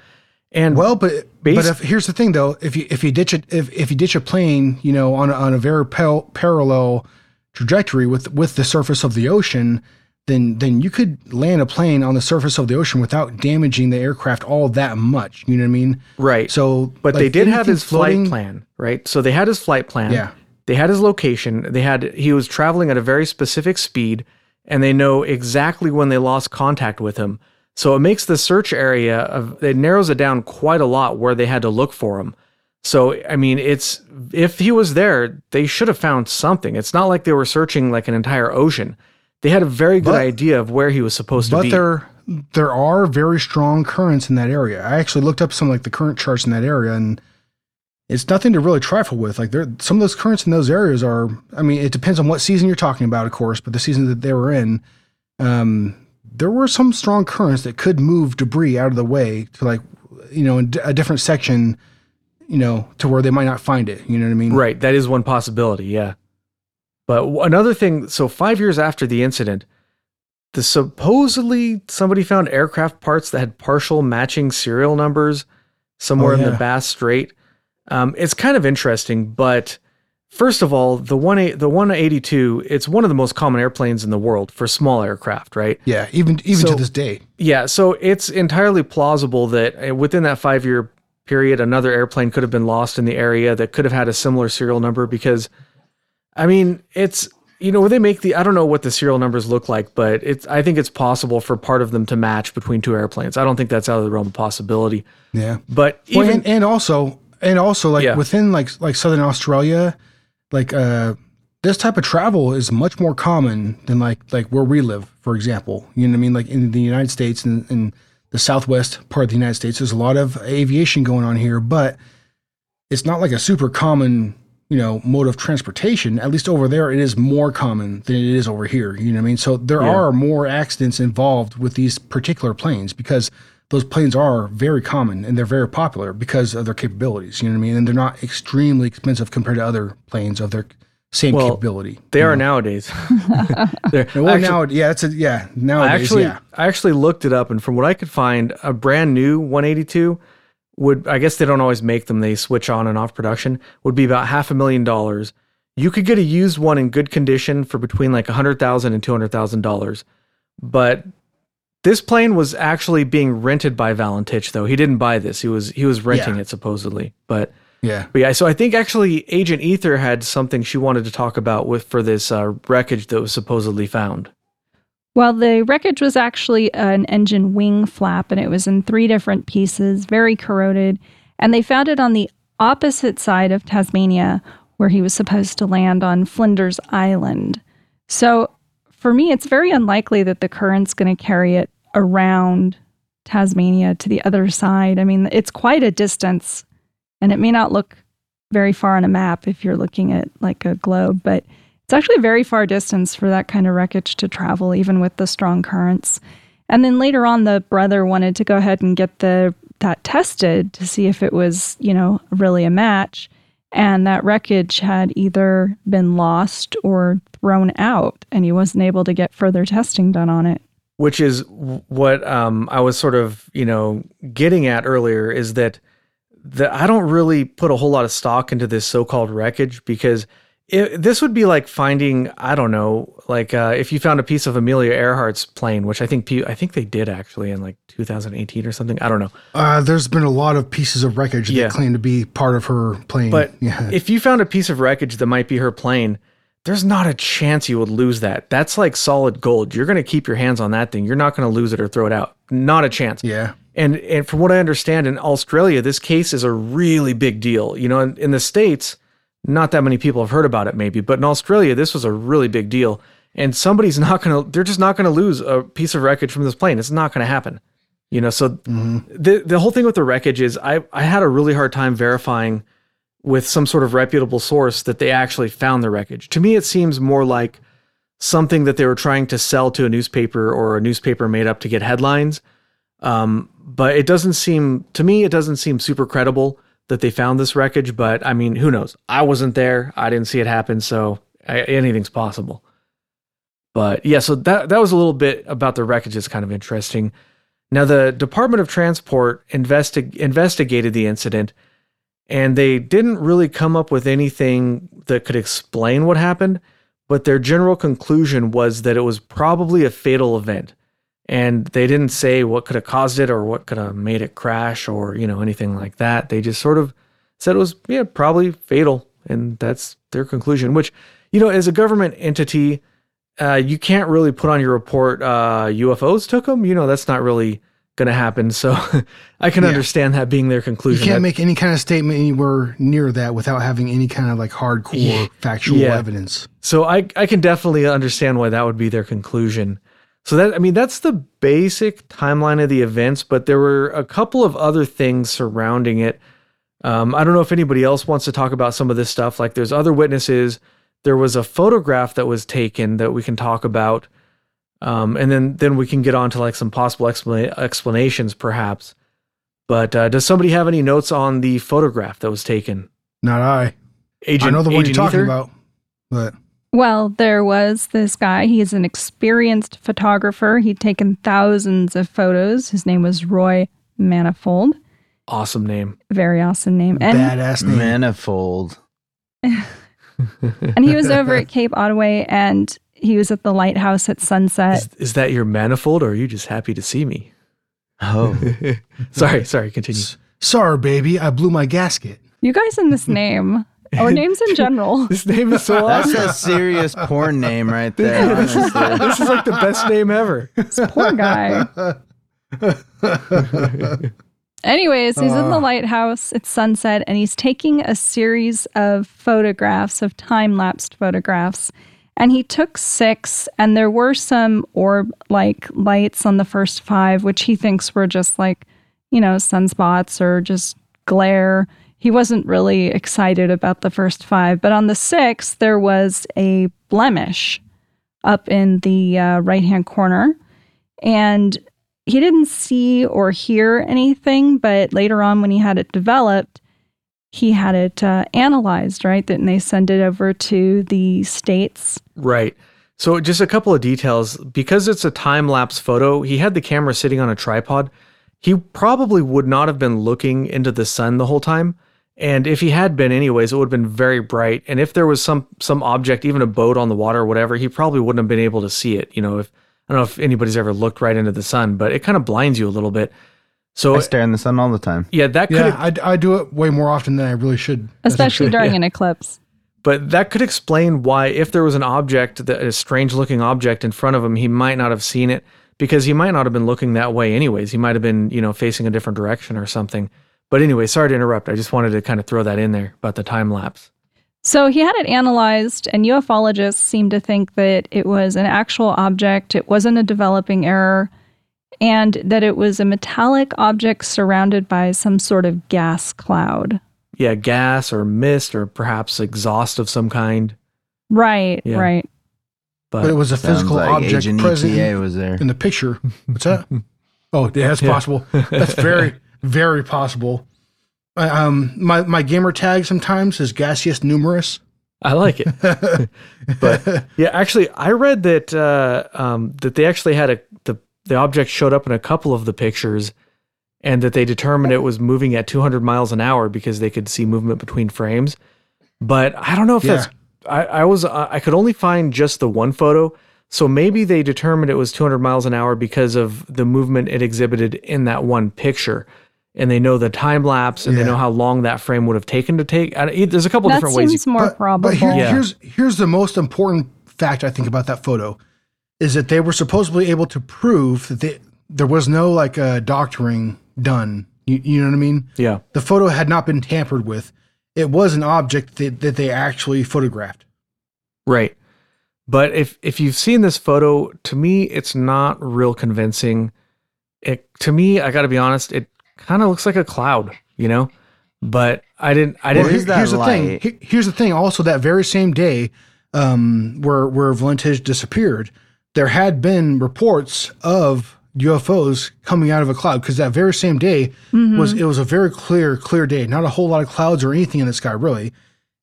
And Well, but but if, here's the thing though, if you if you ditch it if if you ditch a plane, you know, on a, on a very par- parallel trajectory with with the surface of the ocean, then then you could land a plane on the surface of the ocean without damaging the aircraft all that much. You know what I mean? right. So, But like, they did have his floating- flight plan, right? So they had his flight plan. Yeah. They had his location. They had he was traveling at a very specific speed, and they know exactly when they lost contact with him. So it makes the search area of it narrows it down quite a lot where they had to look for him. So I mean, it's if he was there, they should have found something. It's not like they were searching like an entire ocean. They had a very good But- idea of where he was supposed to be. But there there are very strong currents in that area. I actually looked up some like the current charts in that area and it's nothing to really trifle with. Like there some of those currents in those areas are I mean, it depends on what season you're talking about, of course, but the season that they were in, um, there were some strong currents that could move debris out of the way to like you know, in a different section, you know, to where they might not find it. You know what I mean? Right, that is one possibility, yeah. But another thing, so 5 years after the incident, the supposedly somebody found aircraft parts that had partial matching serial numbers somewhere Oh, in the. Bass Strait. Um, it's kind of interesting, but first of all, the one the 182, it's one of the most common airplanes in the world for small aircraft, right? Yeah, even even So- to this day. Yeah, so it's entirely plausible that uh, within that five year period, another airplane could have been lost in the area that could have had a similar serial number because, I mean, it's, you know, they make the, I don't know what the serial numbers look like, but it's, I think it's possible for part of them to match between two airplanes. I don't think that's out of the realm of possibility. Yeah. But Well, even, and, and also and also like Yeah. within like like southern australia like uh this type of travel is much more common than like like where we live, for example. You know what I mean? Like in the United States and in the southwest part of the United States, there's a lot of aviation going on here, but it's not like a super common, you know, mode of transportation. At least over there, it is more common than it is over here. You know what I mean? So there Yeah. are more accidents involved with these particular planes because those planes are very common and they're very popular because of their capabilities. You know what I mean? And they're not extremely expensive compared to other planes of their same Well, capability. They are know? nowadays. They're- Well, actually- now, yeah, it's a yeah. I Nowadays, actually, yeah, I actually looked it up, and from what I could find, a brand new 182 would. I guess they don't always make them; they switch on and off production. Would be about half a million dollars. You could get a used one in good condition for between like a hundred thousand and two hundred thousand dollars, but this plane was actually being rented by Valentich, though he didn't buy this. He was he was renting Yeah. it supposedly, but. yeah. But yeah, so I think actually Agent Ether had something she wanted to talk about with for this uh, wreckage that was supposedly found. Well, the wreckage was actually an engine wing flap and it was in three different pieces, very corroded. And they found it on the opposite side of Tasmania where he was supposed to land on Flinders Island. So for me, it's very unlikely that the current's going to carry it around Tasmania to the other side. I mean, it's quite a distance and it may not look very far on a map if you're looking at like a globe, but it's actually a very far distance for that kind of wreckage to travel, even with the strong currents. And then later on, the brother wanted to go ahead and get the that tested to see if it was, you know, really a match. And that wreckage had either been lost or thrown out, and he wasn't able to get further testing done on it. Which is what um, I was sort of, you know, getting at earlier is that the, I don't really put a whole lot of stock into this so-called wreckage because it, this would be like finding, I don't know, like uh, if you found a piece of Amelia Earhart's plane, which I think I think they did actually in like 2018 or something. I don't know. Uh, there's been a lot of pieces of wreckage Yeah. that claim to be part of her plane. But yeah, if you found a piece of wreckage that might be her plane, there's not a chance you would lose that. That's like solid gold. You're going to keep your hands on that thing. You're not going to lose it or throw it out. Not a chance. yeah, And and from what I understand in Australia, this case is a really big deal. You know, in, in the states, not that many people have heard about it, maybe, but in Australia, this was a really big deal. And somebody's not gonna, they're just not gonna lose a piece of wreckage from this plane. It's not gonna happen. You know, so mm-hmm. the the whole thing with the wreckage is I I had a really hard time verifying with some sort of reputable source that they actually found the wreckage. To me, it seems more like something that they were trying to sell to a newspaper or a newspaper made up to get headlines. Um, but it doesn't seem to me it doesn't seem super credible that they found this wreckage. But I mean, who knows? I wasn't there. I didn't see it happen, so I, anything's possible. But yeah, so that that was a little bit about the wreckage. Is kind of interesting. Now, the Department of Transport investi- investigated the incident, and they didn't really come up with anything that could explain what happened. But their general conclusion was that it was probably a fatal event. And they didn't say what could have caused it or what could have made it crash or you know anything like that. They just sort of said it was yeah probably fatal. And that's their conclusion which you know as a government entity uh, you can't really put on your report uh, ufos took them you know that's not really gonna happen so i can Yeah. understand that being their conclusion. you can't That- make any kind of statement anywhere near that without having any kind of like hardcore Yeah. factual Yeah. evidence. So I I can definitely understand why that would be their conclusion. So that I mean that's the basic timeline of the events, but there were a couple of other things surrounding it. Um, I don't know if anybody else wants to talk about some of this stuff. Like there's other witnesses. There was a photograph that was taken that we can talk about, um, and then then we can get on to like some possible expla- explanations perhaps. But uh, does somebody have any notes on the photograph that was taken? Not I. Agent, I know the one you're talking Ether? about, but Well, there was this guy. He's an experienced photographer. He'd taken thousands of photos. His name was Roy Manifold. Awesome name. Very awesome name. And badass name. Manifold. and he was over at Cape Otway and he was at the lighthouse at sunset. Is, is that your manifold, or are you just happy to see me? Oh, sorry, sorry. Continue. Sorry, baby, I blew my gasket. You guys in this name, or names in general. This name is so that's a serious porn name right there. Honestly. this is like the best name ever. This poor guy. Anyways, he's in the Uh. lighthouse. It's sunset, and he's taking a series of photographs, of time lapsed photographs. And he took six, and there were some orb like lights on the first five, which he thinks were just like, you know, sunspots or just glare. He wasn't really excited about the first five. But on the sixth, there was a blemish up in the uh, right hand corner. And he didn't see or hear anything, but later on, when he had it developed, he had it uh, analyzed, right? Then they send it over to the states. Right. So just a couple of details. Because it's a time lapse photo, he had the camera sitting on a tripod. He probably would not have been looking into the sun the whole time. And if he had been anyways, it would have been very bright. And if there was some some object, even a boat on the water or whatever, he probably wouldn't have been able to see it. You know, if I don't know if anybody's ever looked right into the sun, but it kind of blinds you a little bit. So I stare in the sun all the time. yeah, that could Yeah, I, I do it way more often than I really should. especially during an eclipse. But that could explain why, if there was an object, that a strange looking object in front of him, he might not have seen it because he might not have been looking that way anyways. He might have been, you know, facing a different direction or something. But anyway, sorry to interrupt. I just wanted to kind of throw that in there about the time lapse. So he had it analyzed, and ufologists seem to think that it was an actual object, it wasn't a developing error, and that it was a metallic object surrounded by some sort of gas cloud. Yeah, gas or mist or perhaps exhaust of some kind. Right, Yeah. right. But, But it was a physical like object Agent present ETA in, was there. in the picture. What's that? oh, yeah, that's Yeah. possible. That's very, very possible. Uh, Um, my my gamer tag sometimes is gaseous numerous. I like it. but yeah, actually, I read that uh, um, that they actually had a the the object showed up in a couple of the pictures, and that they determined it was moving at 200 miles an hour because they could see movement between frames. But I don't know if that's I, I was uh, I could only find just the one photo, so maybe they determined it was 200 miles an hour because of the movement it exhibited in that one picture. And they know the time lapse, and they know how long that frame would have taken to take. There's a couple That different ways. you- seems more probable. But here, Yeah. here's here's the most important fact I think about that photo is that they were supposedly able to prove that they, there was no like uh, doctoring done. You, you know what I mean? yeah. The photo had not been tampered with. It was an object that, that they actually photographed. Right. But if if you've seen this photo, to me it's not real convincing. It to me, I got to be honest, it kind of looks like a cloud, you know? But I didn't I didn't is here- that here's the thing. light? Here's the thing. Also, that very same day, um, where where Valentage disappeared, there had been reports of UFOs coming out of a cloud because that very same day was it was a very clear clear day. Not a whole lot of clouds or anything in the sky really,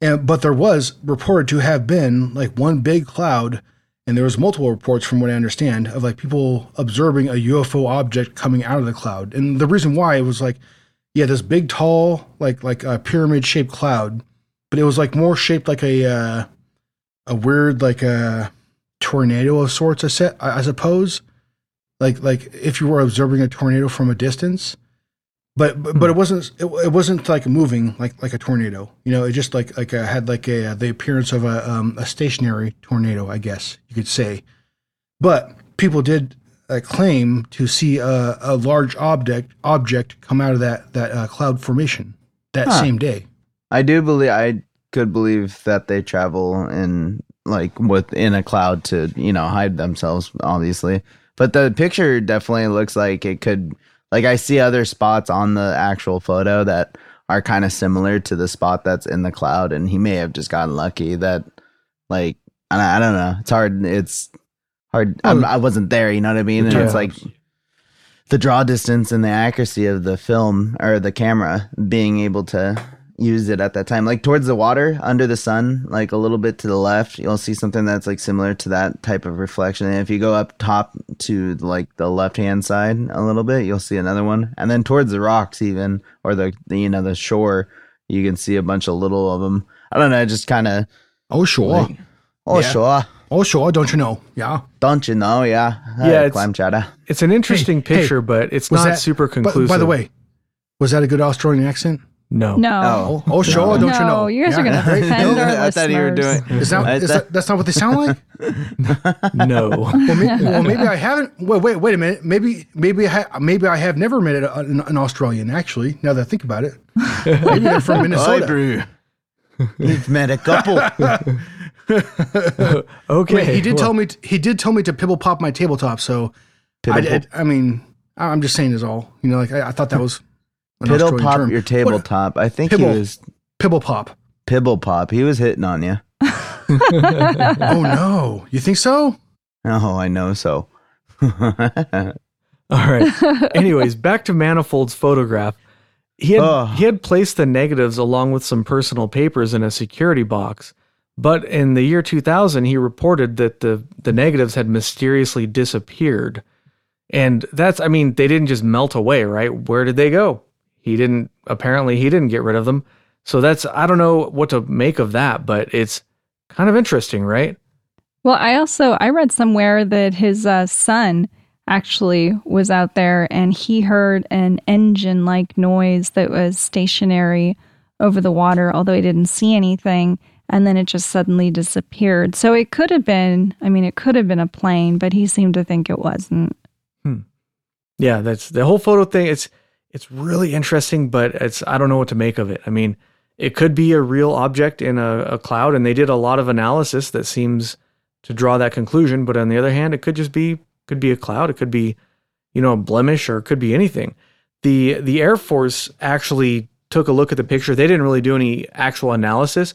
and but there was reported to have been like one big cloud. And there was multiple reports, from what I understand, of like people observing a UFO object coming out of the cloud. And the reason why it was like, yeah, this big, tall, like like a pyramid shaped cloud, but it was like more shaped like a uh, a weird like a tornado of sorts. I set, I suppose, like like if you were observing a tornado from a distance, but but, but it wasn't it, it wasn't like moving like like a tornado. You know, it just like like a, had like a the appearance of a um, a stationary tornado, I guess you could say. But people did uh, claim to see a, a large object object come out of that that uh, cloud formation that Huh. same day. I do believe I could believe that they travel in like within a cloud to you know hide themselves, obviously. But the picture definitely looks like it could. Like I see other spots on the actual photo that are kind of similar to the spot that's in the cloud, and he may have just gotten lucky that, like, I, I don't know. It's hard. It's hard. I'm, I wasn't there. You know what I mean? And it's like the draw distance and the accuracy of the film or the camera being able to use it at that time like towards the water under the sun like a little bit to the left you'll see something that's like similar to that type of reflection and if you go up top to like the left hand side a little bit you'll see another one and then towards the rocks even or the, the you know the shore you can see a bunch of little of them i don't know just kind of Oh sure, like, oh Yeah. sure oh sure, don't you know? Yeah. don't you know yeah Yeah, Hey, it's- clam chowder It's an interesting hey, picture, but it's not that- super But conclusive. by the way, was that a good Australian accent? No. No. Oh, oh show, don't you No, know? you guys are gonna right? offend our I thought you were doing. Is that, I is thought- that that's not what they sound like? No. Well, may, well, maybe I haven't. Wait, wait, wait a minute. Maybe, maybe, I ha- maybe I have never met an, an Australian. Actually, now that I think about it, maybe they're from Minnesota. brew. You've met a couple. Okay. Wait, he did well, tell me. T- he did tell me to pibble pop my tabletop. So, I, Piddle did, I mean, I- I'm just saying is all. You know, like I, I thought that was an Piddle pop term. your What- tabletop. I think Pibble. he was Pibble pop. pibble pop. He was hitting on you. Oh no, you think so? Oh, I know so. All right. Anyways, back to Manifold's photograph. He had Ugh. he had placed the negatives along with some personal papers in a security box. But in the year 2000, he reported that the the negatives had mysteriously disappeared. And that's I mean, they didn't just melt away, right? Where did they go? He didn't apparently he didn't get rid of them. So that's I don't know what to make of that, but it's kind of interesting, right? Well, I also I read somewhere that his uh, son actually was out there and he heard an engine-like noise that was stationary over the water, although he didn't see anything, and then it just suddenly disappeared. So it could have been, I mean, it could have been a plane, but he seemed to think it wasn't. Yeah, that's the whole photo thing. It's it's really interesting, but it's I don't know what to make of it. I mean, it could be a real object in a, a cloud, and they did a lot of analysis that seems to draw that conclusion. But on the other hand, it could just be could be a cloud. It could be, you know, a blemish, or it could be anything. the The Air Force actually took a look at the picture. They didn't really do any actual analysis,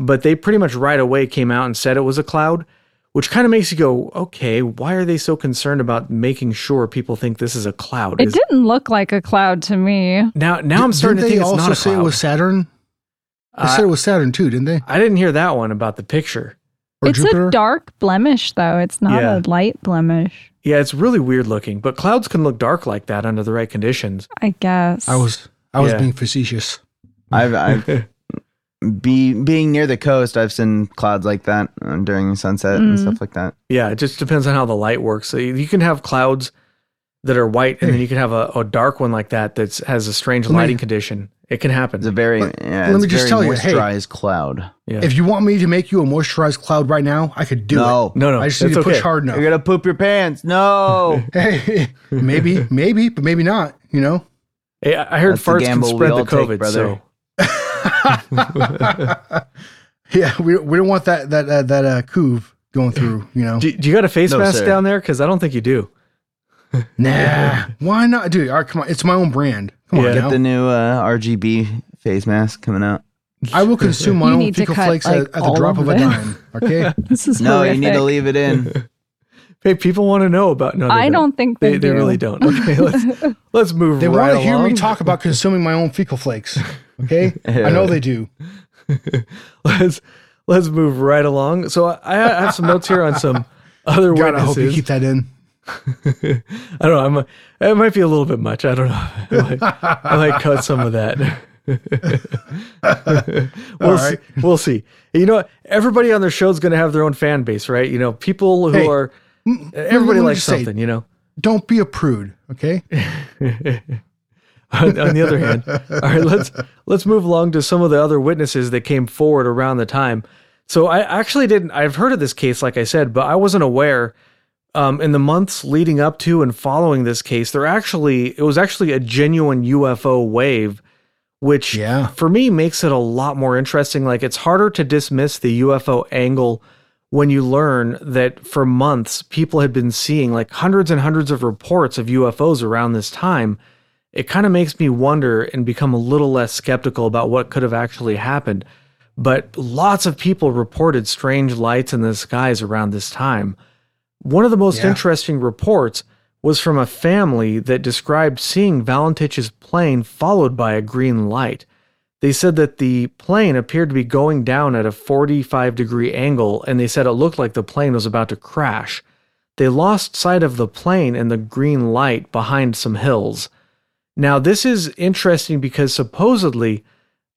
but they pretty much right away came out and said it was a cloud which kind of makes you go, okay, why are they so concerned about making sure people think this is a cloud? It Is- didn't look like a cloud to me. now, now I'm starting to they think it's also not a say cloud. it was Saturn? They Uh, said it was Saturn too, didn't they? I didn't hear that one about the picture. Or it's Jupiter? a dark blemish, though. It's not Yeah. a light blemish, Yeah, it's really weird looking, but clouds can look dark like that under the right conditions. I guess. I was I was Yeah. being facetious. I've, I've be being near the coast. I've seen clouds like that uh, during sunset and Mm. stuff like that. Yeah, it just depends on how the light works. So you you can have clouds that are white, and then you can have a, a dark one like that that has a strange Let me- lighting condition. It can happen. It's a very Let- yeah, let it's me just very tell you, hey, moisturized cloud. yeah. If you want me to make you a moisturized cloud right now, I could do it. No, no, no, I just need to push hard enough. you're gonna poop your pants. No, Hey, maybe, maybe, but maybe not. You know. Hey, I I heard That's farts can gamble we spread the all take, COVID. brother. so Yeah, we, we don't want that that uh, that uh, couve going through. You know. do, do you got a face No, mask sir. down there? Because I don't think you do. Nah, why not, dude? All right, come on, it's my own brand. Come Yeah. on, get now. the new uh, RGB face mask coming out. I will consume my You own fecal cut, flakes like, at, at the drop of of a dime. Okay. this is No, horrific. you need to leave it in. Hey, people want to know about. No, I don't think they, They, they really don't. Okay, let's let's move. They right want to hear me talk about consuming my own fecal flakes. Okay. I know they do. let's let's move right along. So I, I have some notes here on some other God, I hope you keep that in. I don't know. I'm a, it might be a little bit much. I don't know. I might, I might cut some of that. we'll All see. We'll see. You know, everybody on their show is going to have their own fan base, right? You know, people who Hey, are everybody likes just say- something. You know. Don't be a prude. Okay. On, on the other hand, all right, let's let's move along to some of the other witnesses that came forward around the time. So I actually didn't. I've heard of this case, like I said, but I wasn't aware. Um, in the months leading up to and following this case, there actually it was actually a genuine UFO wave, which Yeah. for me makes it a lot more interesting. Like it's harder to dismiss the UFO angle when you learn that for months people had been seeing like hundreds and hundreds of reports of UFOs around this time it kind of makes me wonder and become a little less skeptical about what could have actually happened. But lots of people reported strange lights in the skies around this time. One of the most Yeah. interesting reports was from a family that described seeing Valentich's plane followed by a green light. They said that the plane appeared to be going down at a 45 degree angle, and they said it looked like the plane was about to crash. They lost sight of the plane and the green light behind some hills. Now, this is interesting because supposedly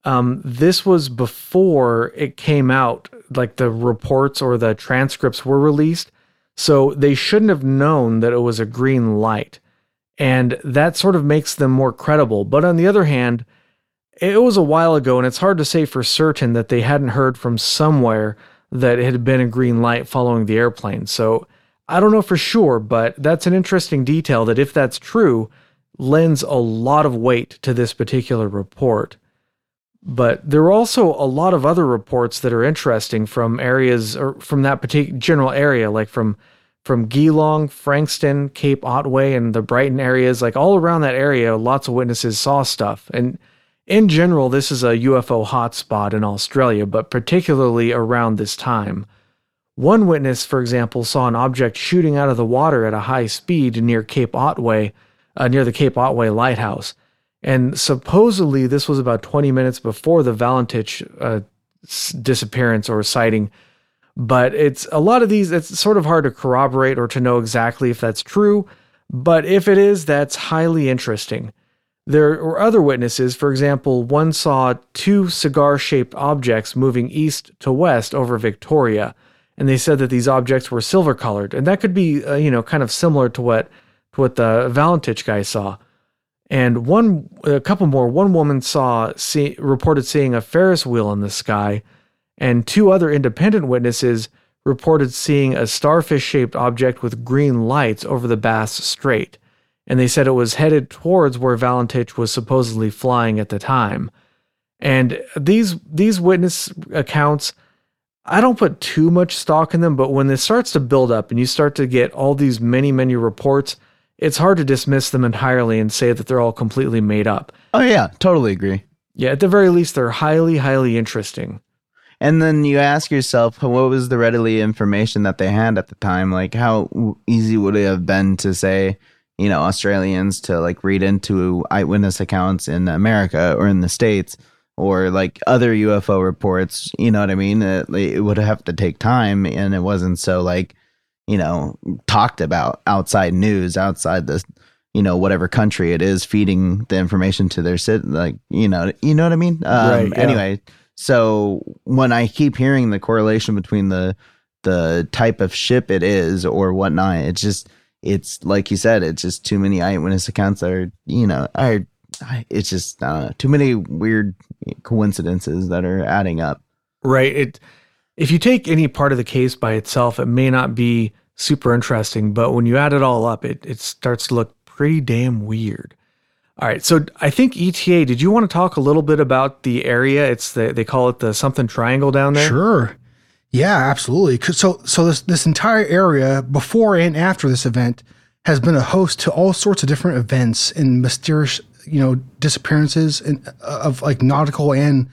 um, this was before it came out, like the reports or the transcripts were released. So they shouldn't have known that it was a green light. And that sort of makes them more credible. But on the other hand, it was a while ago, and it's hard to say for certain that they hadn't heard from somewhere that it had been a green light following the airplane. So I don't know for sure, but that's an interesting detail that if that's true, lends a lot of weight to this particular report. But there are also a lot of other reports that are interesting from areas or from that particular general area, like from from Geelong, Frankston, Cape Otway, and the Brighton areas. Like all around that area, lots of witnesses saw stuff. And in general, this is a UFO hotspot in Australia, but particularly around this time. One witness, for example, saw an object shooting out of the water at a high speed near Cape Otway, uh, near the Cape Otway lighthouse. And supposedly, this was about 20 minutes before the Valentich uh, disappearance or sighting. But it's a lot of these, it's sort of hard to corroborate or to know exactly if that's true. But if it is, that's highly interesting. There were other witnesses. For example, one saw two cigar shaped objects moving east to west over Victoria. And they said that these objects were silver colored. And that could be, uh, you know, kind of similar to what, what the Valentich guy saw. And one, a couple more. One woman saw, see, reported seeing a Ferris wheel in the sky, and two other independent witnesses reported seeing a starfish-shaped object with green lights over the Bass Strait. And they said it was headed towards where Valentich was supposedly flying at the time. And these these witness accounts, I don't put too much stock in them, but when this starts to build up and you start to get all these many, many reports, it's hard to dismiss them entirely and say that they're all completely made up. Oh yeah, totally agree. Yeah, at the very least, they're highly, highly interesting. And then you ask yourself, what was the readily information that they had at the time? Like, how easy would it have been to say, you know, Australians to like read into eyewitness accounts in America or in the States or like other UFO reports? You know what I mean? It, it would have to take time and it wasn't so like, you know, talked about outside news, outside the, you know, whatever country it is feeding the information to their sit, like, you know, you know what I mean? Um, Right, yeah. Anyway, so when I keep hearing the correlation between the, the type of ship it is or whatnot, it's just, it's like you said, it's just too many eyewitness accounts that are, you know, are, I- it's just uh, too many weird coincidences that are adding up. Right. It if you take any part of the case by itself, it may not be super interesting, but when you add it all up, it it starts to look pretty damn weird. All right, so I think ETA. Did you want to talk a little bit about the area? It's the they call it the something triangle down there. Sure. Yeah, absolutely. So, so this this entire area before and after this event has been a host to all sorts of different events and mysterious, you know, disappearances and uh, of like nautical and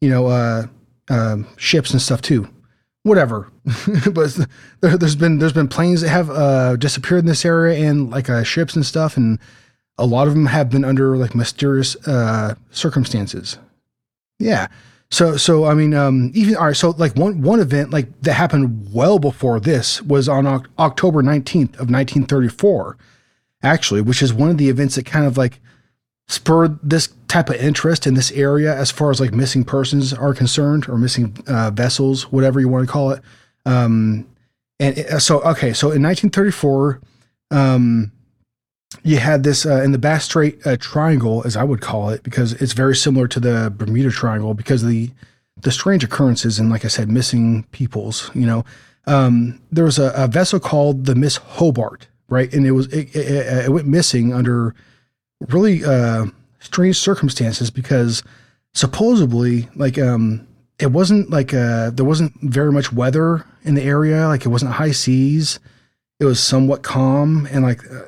you know uh, um ships and stuff too. Whatever, but there, there's been there's been planes that have uh, disappeared in this area and like uh, ships and stuff, and a lot of them have been under like mysterious uh, circumstances. Yeah. So so I mean um even all right so like one one event like that happened well before this was on Oc- October 19th of 1934 actually which is one of the events that kind of like spurred this type of interest in this area as far as like missing persons are concerned or missing uh, vessels whatever you want to call it um and it, so okay so in 1934 um you had this uh, in the Bass Strait uh, Triangle, as I would call it, because it's very similar to the Bermuda Triangle because of the the strange occurrences and, like I said, missing peoples. You know, um, there was a, a vessel called the Miss Hobart, right, and it was it, it, it went missing under really uh, strange circumstances because supposedly, like, um, it wasn't like uh, there wasn't very much weather in the area, like it wasn't high seas. It was somewhat calm and like uh,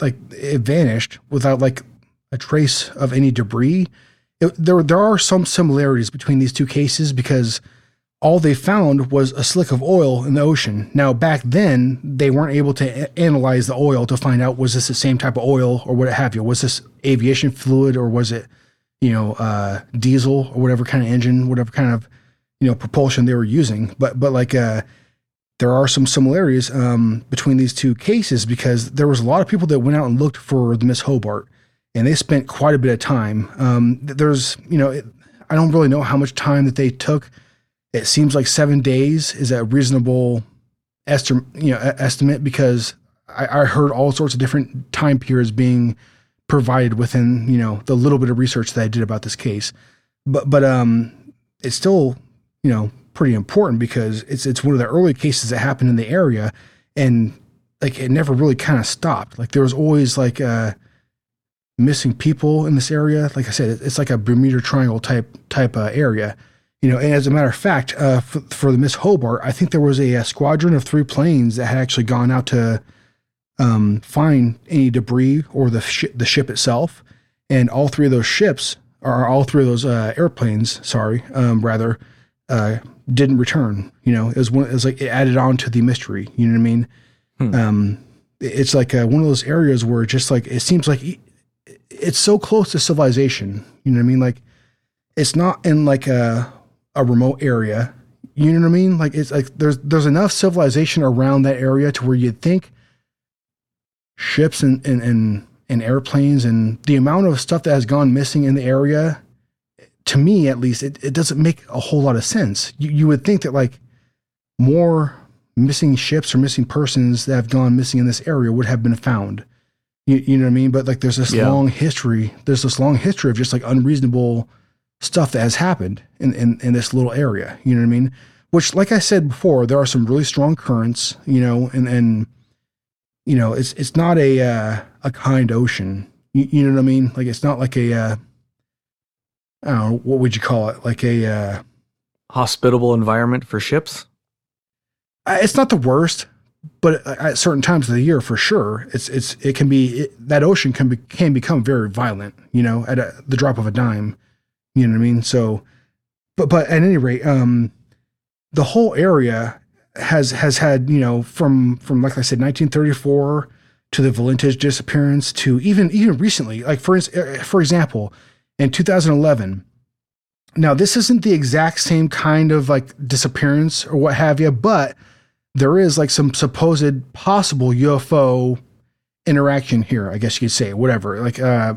like it vanished without like a trace of any debris. It, there there are some similarities between these two cases because all they found was a slick of oil in the ocean. Now back then they weren't able to a- analyze the oil to find out was this the same type of oil or what it have you. Was this aviation fluid or was it you know uh, diesel or whatever kind of engine, whatever kind of you know propulsion they were using. But but like uh, there are some similarities um, between these two cases because there was a lot of people that went out and looked for the Miss Hobart, and they spent quite a bit of time. Um, there's, you know, it, I don't really know how much time that they took. It seems like seven days is a reasonable estimate, you know, estimate because I, I heard all sorts of different time periods being provided within you know the little bit of research that I did about this case. But but um, it's still you know pretty important because it's it's one of the early cases that happened in the area, and like it never really kind of stopped. Like there was always like uh, missing people in this area. Like I said, it's like a Bermuda Triangle type type uh, area. You know, and as a matter of fact, uh, for, for the Miss Hobart, I think there was a, a squadron of three planes that had actually gone out to um, find any debris or the sh- the ship itself, and all three of those ships, or all three of those uh, airplanes, sorry, um, rather, uh, didn't return. You know, it was one. It was like it added on to the mystery. You know what I mean? Hmm. Um, it's like uh one of those areas where just like it seems like it's so close to civilization. You know what I mean? Like it's not in like a a remote area. You know what I mean? Like it's like there's there's enough civilization around that area to where you'd think ships and and and, and airplanes and the amount of stuff that has gone missing in the area to me at least it, it doesn't make a whole lot of sense you, you would think that like more missing ships or missing persons that have gone missing in this area would have been found you, you know what i mean but like there's this Yeah. long history there's this long history of just like unreasonable stuff that has happened in, in in this little area you know what i mean which like i said before there are some really strong currents you know and and you know it's it's not a uh, a kind ocean you, you know what i mean like it's not like a uh, i don't know what would you call it like a uh, Hospitable environment for ships. It's not the worst, but at- at certain times of the year, for sure, it's it's it can be it, that ocean can be can become very violent. You know, at a, the drop of a dime. You know what I mean? So, but but at any rate, um, the whole area has has had you know from from like I said, 1934 to the Valentage disappearance to even even recently, like for uh, for example, in 2011. Now, this isn't the exact same kind of like disappearance or what have you, but there is like some supposed possible UFO interaction here, I guess you could say, whatever. Like, uh,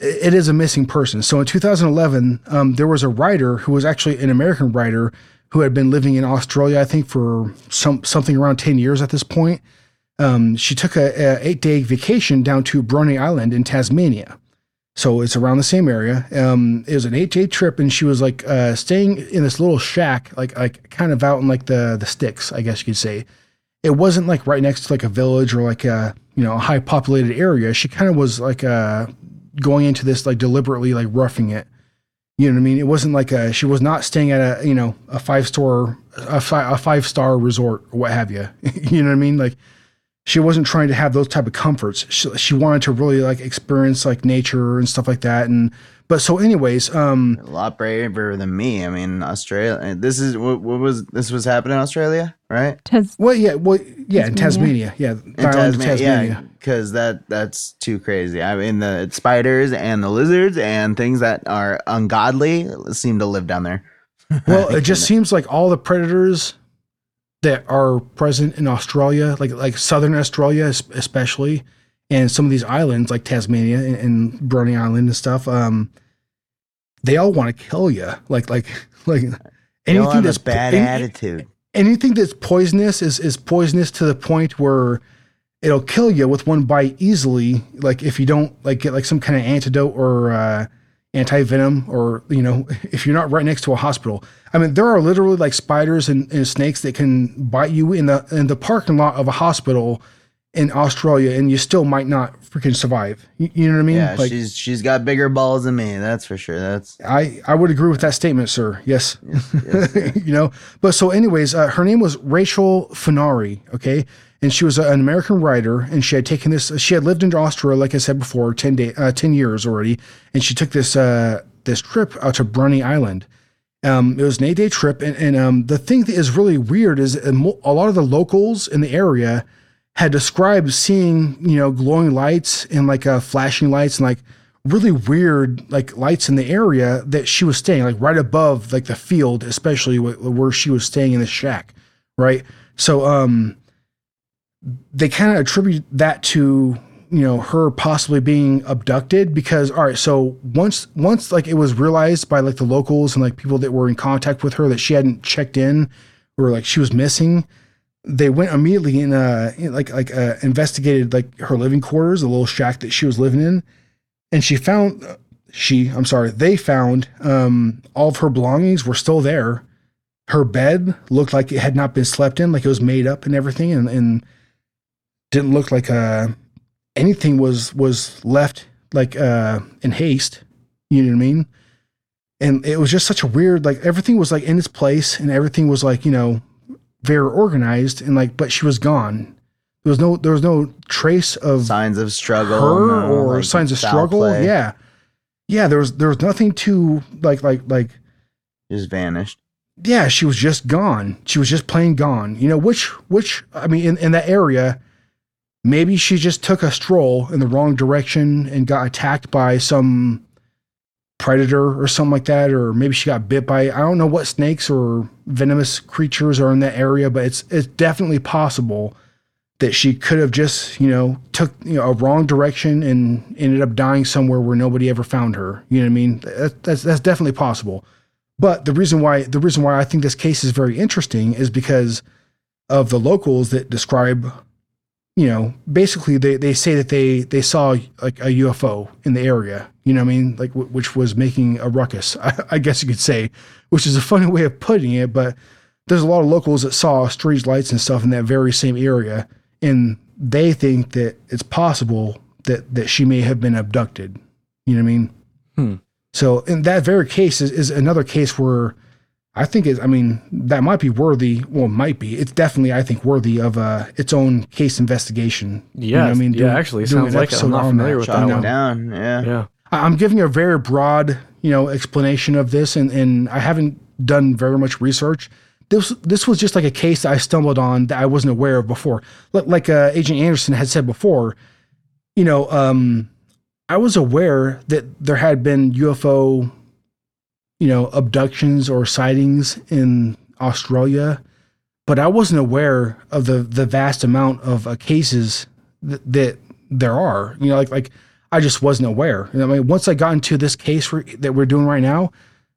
it is a missing person. So in 2011, um, there was a writer who was actually an American writer who had been living in Australia, I think, for some something around 10 years at this point. Um, she took a, a eight day vacation down to Bruny Island in Tasmania. So it's around the same area. Um, it was an eight day trip, and she was like uh, staying in this little shack, like like kind of out in like the the sticks, I guess you could say. It wasn't like right next to like a village or like a you know a high populated area. She kind of was like uh, going into this like deliberately like roughing it. You know what I mean? It wasn't like a she was not staying at a you know a five star a, fi- a five star resort or what have you. you know what I mean? Like she wasn't trying to have those type of comforts. She, she wanted to really like experience like nature and stuff like that. And but so anyways, um, A lot braver than me. I mean, Australia. This is what, what was this was happening in Australia, right? Tas- well, yeah, well, yeah, in Tasmania. Tasmania, yeah, In the Tasmania, Tasmania. yeah, because that that's too crazy. I mean, the spiders and the lizards and things that are ungodly seem to live down there. Well, it just seems like all the predators that are present in Australia, like like southern Australia especially, and some of these islands like Tasmania and, and Bruny Island and stuff, um, they all want to kill you. Like like like anything that's bad attitude. anything that's poisonous is is poisonous to the point where it'll kill you with one bite easily. Like if you don't like get like some kind of antidote or uh, anti venom, or you know if you're not right next to a hospital. I mean, there are literally like spiders and, and snakes that can bite you in the in the parking lot of a hospital in Australia, and you still might not freaking survive. You, you know what I mean? Yeah, like, she's she's got bigger balls than me. That's for sure. That's I, I would agree with that statement, sir. Yes. yes, you know, but so, anyways, uh, her name was Rachel Finari. Okay. And she was an American writer, and she had taken this. She had lived in Australia, like I said before, ten day, uh, ten years already, and she took this uh, this trip out to Bruny Island. Um, it was an eight day trip, and, and um, the thing that is really weird is uh, mo- a lot of the locals in the area had described seeing you know glowing lights and like uh, flashing lights and like really weird like lights in the area that she was staying like right above like the field especially where she was staying in the shack right? So um they kind of attribute that to you know her possibly being abducted because all right so once once like it was realized by like the locals and like people that were in contact with her that she hadn't checked in or like she was missing they went immediately and uh like like uh, investigated like her living quarters the little shack that she was living in and she found she I'm sorry they found um, all of her belongings were still there. Her bed looked like it had not been slept in, like it was made up and everything, and, and didn't look like uh, anything was was left like uh, in haste. You know what I mean? And it was just such a weird like everything was like in its place and everything was like you know very organized and like but she was gone. There was no there was no trace of Signs of struggle. her no, or like signs of struggle. play. Yeah, yeah. There was there was nothing to like like like. Just vanished. Yeah, she was just gone. She was just plain gone. You know, which which I mean, in in that area, maybe she just took a stroll in the wrong direction and got attacked by some predator or something like that, or maybe she got bit by I don't know what snakes or venomous creatures are in that area, but it's it's definitely possible that she could have just you know took you know a wrong direction and ended up dying somewhere where nobody ever found her. You know what I mean? That, that's that's definitely possible. But the reason why the reason why I think this case is very interesting is because of the locals that describe, you know, basically they, they say that they they saw like a UFO in the area. You know what I mean? Like w- which was making a ruckus. I, I guess you could say, which is a funny way of putting it. But there's a lot of locals that saw strange lights and stuff in that very same area, and they think that it's possible that that she may have been abducted. You know what I mean? Hmm. So in that very case is, is another case where I think is I mean that might be worthy. Well, might be. It's definitely I think worthy of uh, its own case investigation. You know Yeah, I mean, yeah, actually, it sounds like it. I'm not familiar that. with that You it down. Yeah. Yeah. I- I'm giving a very broad, you know, explanation of this, and and I haven't done very much research. This this was just like a case that I stumbled on that I wasn't aware of before. Like, like uh, Agent Anderson had said before, you know, um, I was aware that there had been UFO, you know, abductions or sightings in Australia, but I wasn't aware of the the vast amount of uh, cases th- that there are. You know, like like I just wasn't aware. You know, I mean, once I got into this case for, that we're doing right now,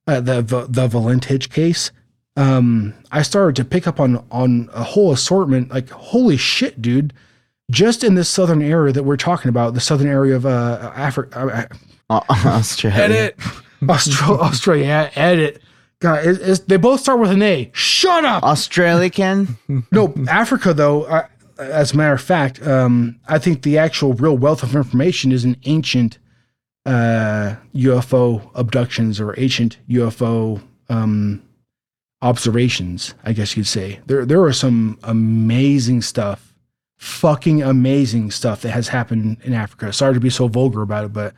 uh, the the the Valentich case, um, I started to pick up on on a whole assortment. Like, holy shit, dude! Just in this southern area that we're talking about, the southern area of uh, Africa, Uh, Australia. Edit. Australia, Australia, edit. God, it, it's, they both start with an A. Shut up. Australia, Ken? No, Africa though. I, as a matter of fact, um, I think the actual real wealth of information is in ancient uh, UFO abductions or ancient UFO um, observations. I guess you'd say there there are some amazing stuff, fucking amazing stuff that has happened in Africa. Sorry to be so vulgar about it, but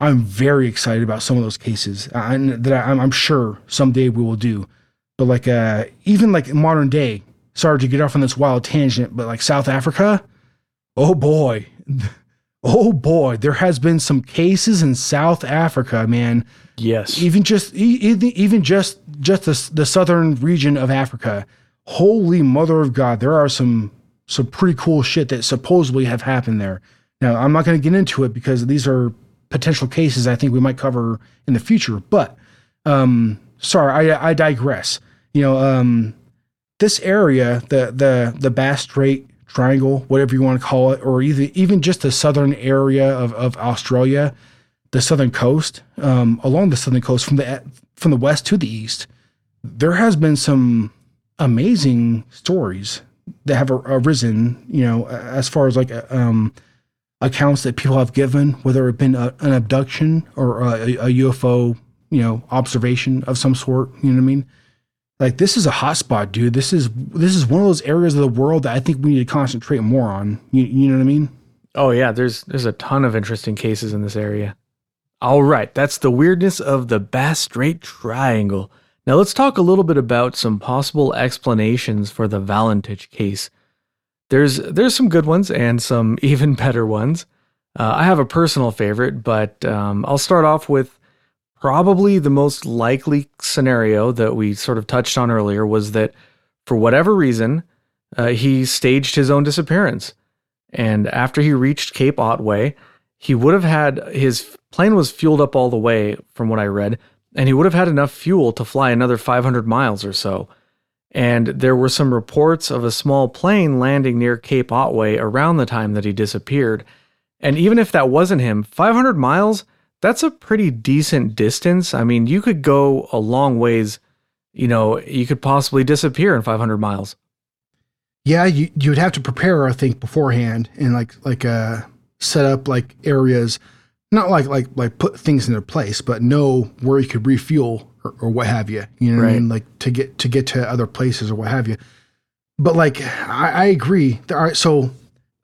I'm very excited about some of those cases, uh, and that I, I'm, I'm sure someday we will do. But like, uh, even like modern day, sorry to get off on this wild tangent, but like South Africa, oh boy, oh boy, there has been some cases in South Africa, man. Yes. Even just even even just just the, the southern region of Africa. Holy mother of God, there are some some pretty cool shit that supposedly have happened there. Now, I'm not going to get into it because these are potential cases I think we might cover in the future. But um, sorry, I, I digress. You know, um, this area, the the the Bass Strait Triangle, whatever you want to call it, or either even just the southern area of, of Australia, the southern coast, um, along the southern coast from the from the west to the east, there has been some amazing stories that have arisen. You know, as far as like um, accounts that people have given, whether it been a, an abduction or a, a UFO, you know, observation of some sort. You know what I mean? Like this is a hotspot, dude. This is this is one of those areas of the world that I think we need to concentrate more on. You, you know what I mean? Oh yeah, there's there's a ton of interesting cases in this area. All right, that's the weirdness of the Bass Strait Triangle. Now let's talk a little bit about some possible explanations for the Valentich case. There's there's some good ones and some even better ones. Uh, I have a personal favorite, but um, I'll start off with probably the most likely scenario that we sort of touched on earlier was that for whatever reason uh, he staged his own disappearance. And after he reached Cape Otway, he would have had his plane was fueled up all the way, from what I read, and he would have had enough fuel to fly another 500 miles or so. And there were some reports of a small plane landing near Cape Otway around the time that he disappeared. And even if that wasn't him, 500 miles, that's a pretty decent distance. I mean, you could go a long ways. You know, you could possibly disappear in 500 miles. Yeah, you you would have to prepare, I think, beforehand and like like uh set up like areas, not like like like put things into place, but know where you could refuel or, or what have you. You know what I mean? Like to get to get to other places or what have you. But like I, I agree. There are so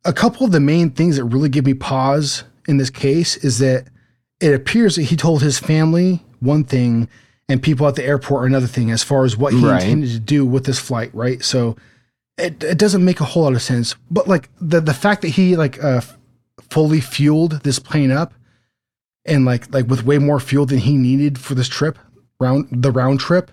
a couple of the main things that really give me pause in this case is that it appears that he told his family one thing and people at the airport another thing as far as what he Right. intended to do with this flight, right? So it, it doesn't make a whole lot of sense. But like the the fact that he like uh fully fueled this plane up and like like with way more fuel than he needed for this trip round the round trip.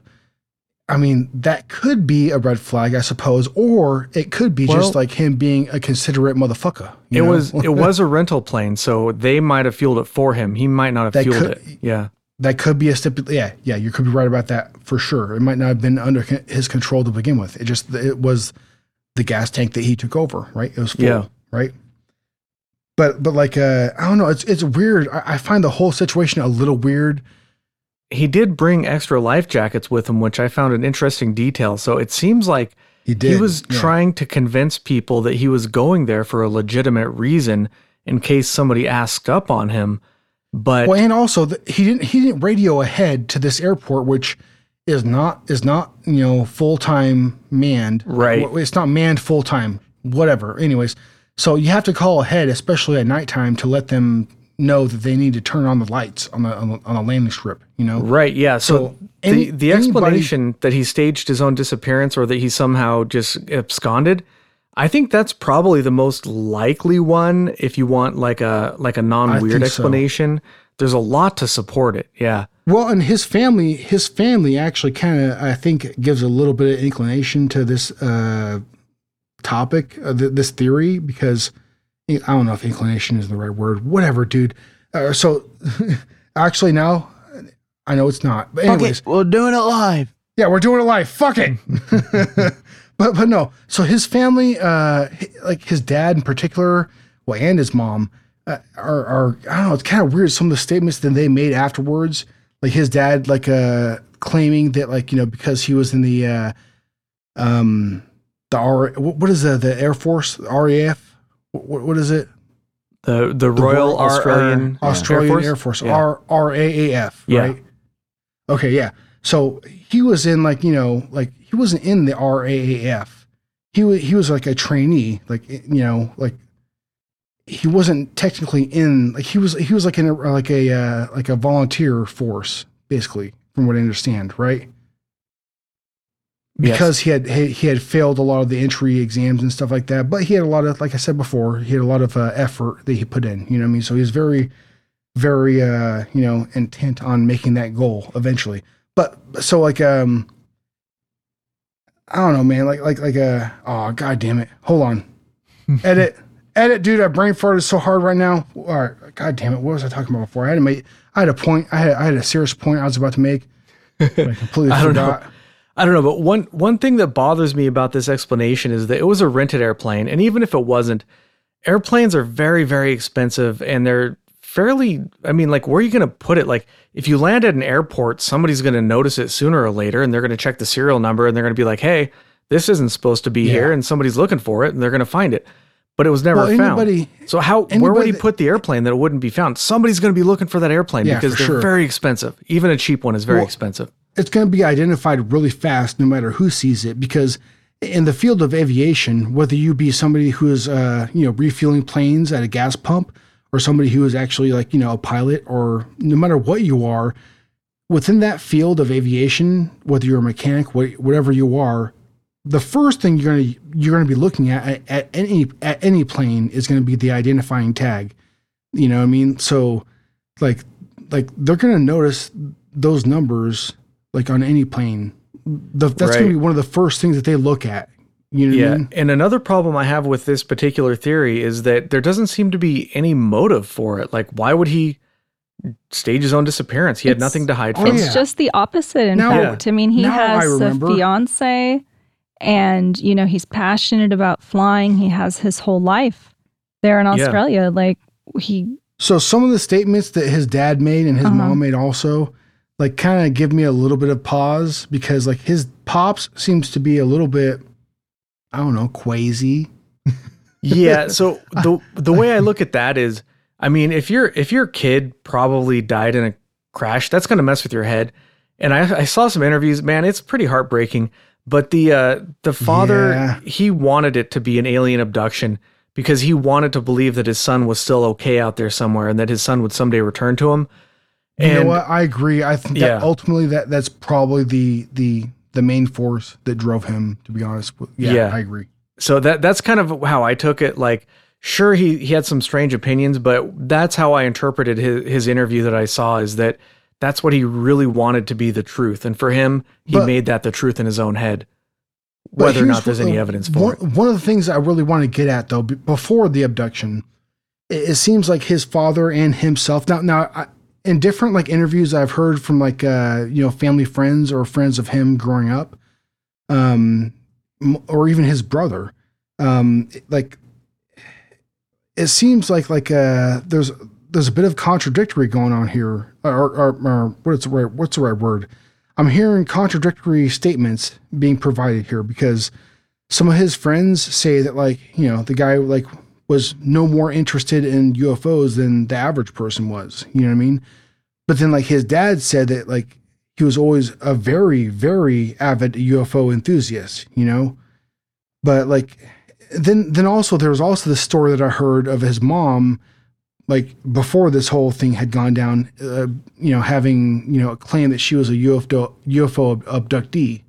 I mean, that could be a red flag, I suppose, or it could be just like him being a considerate motherfucker. It know? was it was a rental plane, so they might have fueled it for him. He might not have That fueled could- it. Yeah. that could be a stipul. Yeah, yeah, you could be right about that for sure. It might not have been under his control to begin with. It just it was the gas tank that he took over, right? It was full, Yeah. right? But but like uh, I don't know, it's it's weird. I, I find the whole situation a little weird. He did bring extra life jackets with him, which I found an interesting detail. So it seems like He did. he was yeah. trying to convince people that he was going there for a legitimate reason in case somebody asked up on him. But Well, and also the, he didn't he didn't radio ahead to this airport, which is not is not you know full time manned. Right. It's not manned full time. Whatever. Anyways, so you have to call ahead, especially at nighttime, to let them know that they need to turn on the lights on the on the, on the landing strip. You know. Right, yeah. So, So any- the the anybody- explanation that he staged his own disappearance or that he somehow just absconded, I think that's probably the most likely one if you want like a like a non-weird think so. explanation. There's a lot to support it. Yeah. Well, and his family, his family actually kind of, I think, gives a little bit of inclination to this uh, topic, uh, th- this theory, because I don't know if inclination is the right word. Whatever, dude. Uh, so, actually, now I know it's not. But anyways, we're doing it live. yeah, we're doing it live. Fuck it. but but no. So his family, uh, like his dad in particular, well, and his mom, uh, are are I don't know. It's kind of weird. Some of the statements that they made afterwards, like his dad, like uh, claiming that like you know because he was in the uh, um the R what what is the the Air Force RAF what, what is it The the, The Royal R- R- Australian Australian Air Air Force, Force, Yeah. R RAAF, Yeah. right? Okay, yeah. So he was in like you know like he wasn't in the RAAF. He was he was like a trainee, like you know like he wasn't technically in like he was he was like in a, like a uh, like a volunteer force basically from what I understand, right? Yes. because he had he, he had failed a lot of the entry exams and stuff like that. But he had a lot of, like I said before, he had a lot of uh, effort that he put in. You know what I mean? So he was very, very, uh, you know, intent on making that goal eventually. But so like, um, I don't know, man. Like like like uh, oh god damn it! Hold on, edit. Edit, dude. I brain farted so hard right now. All right, god damn it. What was I talking about before? I had to make. I had a point. I had. I had a serious point I was about to make. I completely I don't know. I don't know, but one one thing that bothers me about this explanation is that it was a rented airplane, and even if it wasn't, airplanes are very very expensive, and they're fairly. I mean, like, where are you going to put it? Like, if you land at an airport, somebody's going to notice it sooner or later, and they're going to check the serial number, and they're going to be like, "Hey, this isn't supposed to be Yeah. here," and somebody's looking for it, and they're going to find it. But it was never Well, found. anybody- so how? where would he put the airplane that it wouldn't be found? Somebody's going to be looking for that airplane Yeah, because they're sure. very expensive. Even a cheap one is very Well, expensive. It's going to be identified really fast no matter who sees it because in the field of aviation whether you be somebody who is uh, you know refueling planes at a gas pump or somebody who is actually like you know a pilot or no matter what you are within that field of aviation whether you're a mechanic wha- whatever you are the first thing you're going to you're going to be looking at, at at any at any plane is going to be the identifying tag. You know what i mean? So like like they're going to notice those numbers like on any plane the, that's going to be one of the first things that they look at you know what I Yeah. mean? And another problem I have with this particular theory is that there doesn't seem to be any motive for it. Like, why would he stage his own disappearance? He had nothing to hide Oh, from. It's yeah. just the opposite, in Now- fact. I mean, he now has a fiance and, you know, he's passionate about flying. He has his whole life there in Yeah. Australia. Like, he So some of the statements that his dad made and his Uh-huh. mom made also, like, kind of give me a little bit of pause because, like, his pops seems to be a little bit, I don't know, quasi. Yeah. So the the way I look at that is, I mean, if your if your kid probably died in a crash, that's going to mess with your head. And I, I saw some interviews, man, it's pretty heartbreaking. But the uh, the father, Yeah. he wanted it to be an alien abduction because he wanted to believe that his son was still okay out there somewhere and that his son would someday return to him. You And know what? I agree. I think Yeah. that ultimately that that's probably the the the main force that drove him. To be honest, with yeah, Yeah. I agree. so that that's kind of how I took it. Like, sure, he he had some strange opinions, but that's how I interpreted his his interview that I saw. Is that that's what he really wanted to be the truth, and for him, he But- made that the truth in his own head, whether or not there's any uh, evidence for one, it. One of the things I really want to get at though, before the abduction, it, it seems like his father and himself. Now, now, I, in different like interviews I've heard from like uh, you know family friends or friends of him growing up, um, or even his brother, um, like it seems like like uh, there's there's a bit of contradictory going on here, or, or, or what's the right what's the right word? I'm hearing contradictory statements being provided here because some of his friends say that like you know the guy like was no more interested in UFOs than the average person was. You know what I mean? But then like his dad said that like he was always a very very avid UFO enthusiast. You know, but like then then also there was also the story that I heard of his mom like before this whole thing had gone down, uh, you know, having you know a claim that she was a UFO UFO abductee,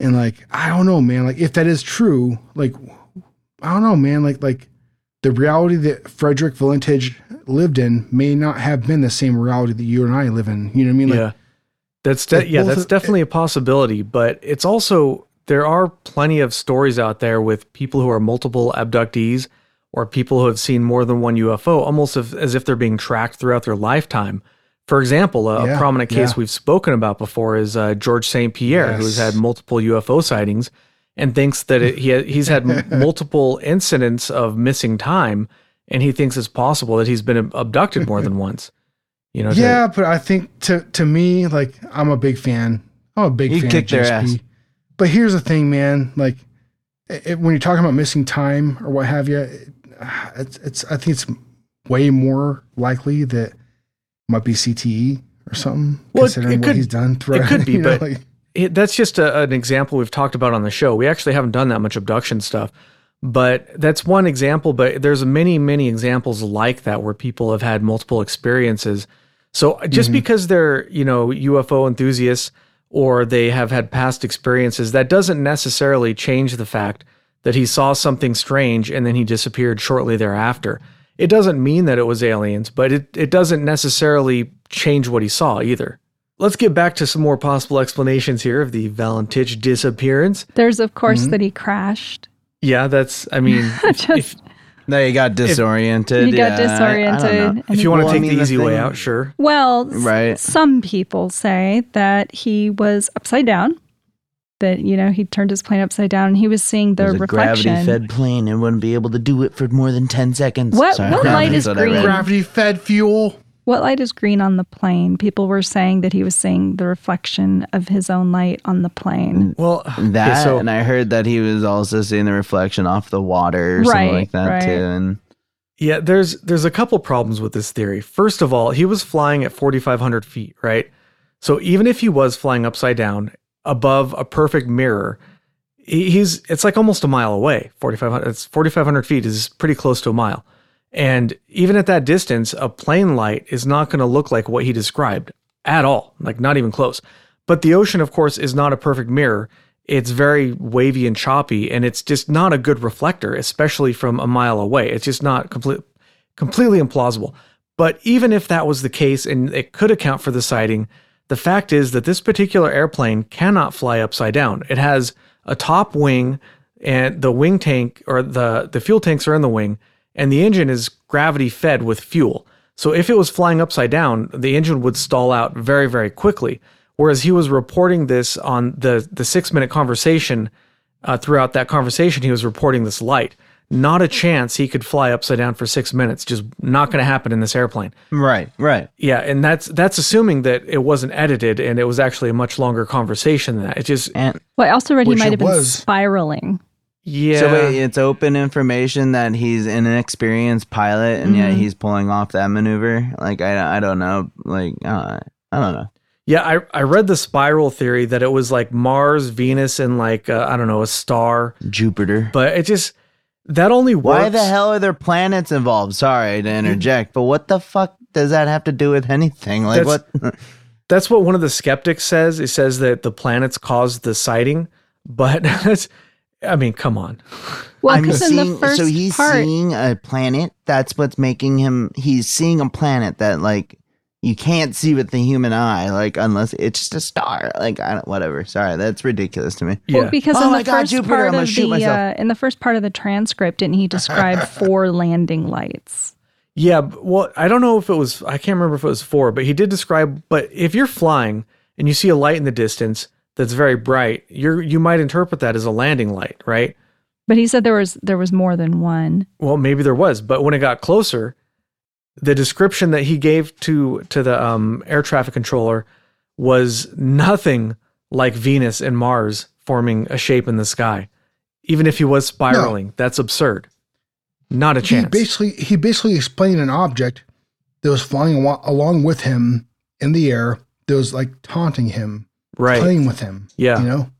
and like I don't know, man, like if that is true, like I don't know, man, like like the reality that Frederick Valentich lived in may not have been the same reality that you and I live in. You know what I mean? Like, yeah, that's de- yeah, that's definitely a possibility. But it's also there are plenty of stories out there with people who are multiple abductees or people who have seen more than one UFO, almost as, as if they're being tracked throughout their lifetime. For example, a, Yeah, prominent case yeah. we've spoken about before is uh, George St. Pierre, who's Yes. had multiple UFO sightings and thinks that it, he he's had multiple incidents of missing time, and he thinks it's possible that he's been abducted more than once. You know, to- yeah, but I think to to me, like I'm a big fan. I'm a big You fan. kick of their GSP. ass. But here's the thing, man. Like it, when you're talking about missing time or what have you, it, it's it's I think it's way more likely that it might be CTE or something. Well, it- considering it what could- he's done throughout. could be, you know, but- like, it, that's just a, an example we've talked about on the show. We actually haven't done that much abduction stuff, but that's one example. But there's many, many examples like that where people have had multiple experiences. So just Mhm. because they're you know UFO enthusiasts or they have had past experiences, that doesn't necessarily change the fact that he saw something strange and then he disappeared shortly thereafter. It doesn't mean that it was aliens, but it, it doesn't necessarily change what he saw either. Let's get back to some more possible explanations here of the Valentich disappearance. There's of course Mhm. that he crashed. Yeah, that's, I mean, if, Just- if, No, you got disoriented. He got yeah, I- I disoriented. if you want to take mean, the the easy way out, sure. Well, s- Right. some people say that he was upside down. That you know he turned his plane upside down and he was seeing the There's a reflection. gravity-fed plane and wouldn't be able to do it for more than ten seconds. What- what light is green? gravity fed fuel. What light is green on the plane? People were saying that he was seeing the reflection of his own light on the plane. Well, That okay, so and I heard that he was also seeing the reflection off the water or something Right, like that right. too. And yeah, there's there's a couple problems with this theory. First of all, he was flying at 4,500 feet, right? So even if he was flying upside down above a perfect mirror, he's it's like almost a mile away. 4,500 it's 4,500 feet is pretty close to a mile, and even at that distance, a plane light is not going to look like what he described at all, like not even close. But the ocean, of course, is not a perfect mirror. It's very wavy and choppy, and it's just not a good reflector, especially from a mile away. It's just not complete, completely implausible. But even if that was the case, and it could account for the sighting, the fact is that this particular airplane cannot fly upside down. It has a top wing, and the wing tank or the the fuel tanks are in the wing, and the engine is gravity fed with fuel. So if it was flying upside down, the engine would stall out very very quickly. Whereas he was reporting this on the the six minute conversation. Uh, throughout that conversation, he was reporting this light. not a chance he could fly upside down for six minutes. Just not going to happen in this airplane. Right, right. Yeah, and that's that's assuming that it wasn't edited and it was actually a much longer conversation than that. It just And Well, I also read he might have been was. spiraling. Yeah. so wait, it's open information that he's an inexperienced pilot, and yet he's pulling off that maneuver. Like I, I don't know. Like uh, I don't know. Yeah, I, I read the spiral theory that it was like Mars, Venus, and like uh, I don't know a star, Jupiter. but it just that only works. Why the hell are there planets involved? Sorry to interject, but what the fuck does that have to do with anything? Like That's- what? That's what one of the skeptics says. It says that the planets caused the sighting, but I mean, come on. Well, I'm because in the first so he's part, seeing a planet. That's what's making him. He's seeing a planet that like you can't see with the human eye, like unless it's just a star. Like I don't. Whatever. Sorry, that's ridiculous to me. well, Yeah. because Oh in my the God, first Jupiter, part I'm gonna of shoot the myself. uh, in the first part of the transcript, didn't he describe four landing lights? Yeah, well, I don't know if it was, I can't remember if it was four, but he did describe. But if you're flying and you see a light in the distance that's very bright, you're you might interpret that as a landing light, right? But he said there was there was more than one. Well, maybe there was, but when it got closer, the description that he gave to to the um, air traffic controller was nothing like Venus and Mars forming a shape in the sky. Even if he was spiraling, that's absurd. Not a chance. He chance. basically he basically explained an object that was flying along with him in the air that was like taunting him, right. playing with him. Yeah. You know?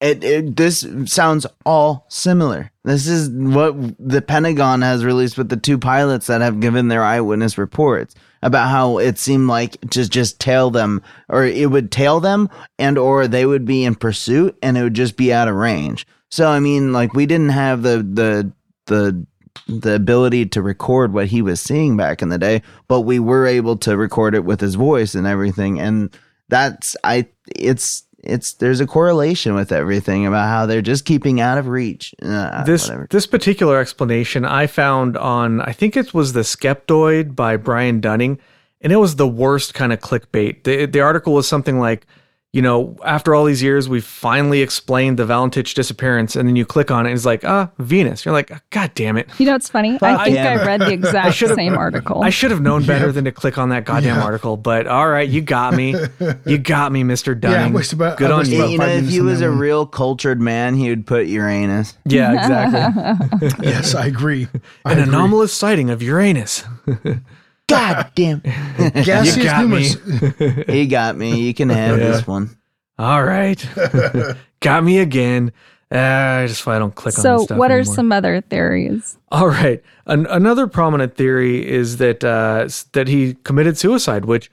It, it this sounds all similar. This is what the Pentagon has released with the two pilots that have given their eyewitness reports about how it seemed like to just tail them or it would tail them and or they would be in pursuit and it would just be out of range. So I mean like we didn't have the the the the ability to record what he was seeing back in the day, but we were able to record it with his voice and everything and that's I it's it's there's a correlation with everything about how they're just keeping out of reach. Uh, this whatever. this particular explanation I found on I think it was the Skeptoid by Brian Dunning, and it was the worst kind of clickbait. The the article was something like, you know, after all these years, we finally explained the Valentich disappearance, and then you click on it, and it's like, ah, Venus. You're like, God damn it! You know, it's funny. I think. I read the exact same article. I should have known better than to click on that goddamn Yeah. article. But all right, you got me. You got me, Mister Dunning. wasted about- Good on you. you know, if he was a one. real cultured man, he would put Uranus. Yeah, exactly. Yes, I agree. I An agree. anomalous sighting of Uranus. God damn, Gaseous You got me. he got me. You can have Yeah. this one. All right. Got me again. Uh, I just why I don't click on this so, what are anymore. some other theories? All right. An- another prominent theory is that uh, that he committed suicide, which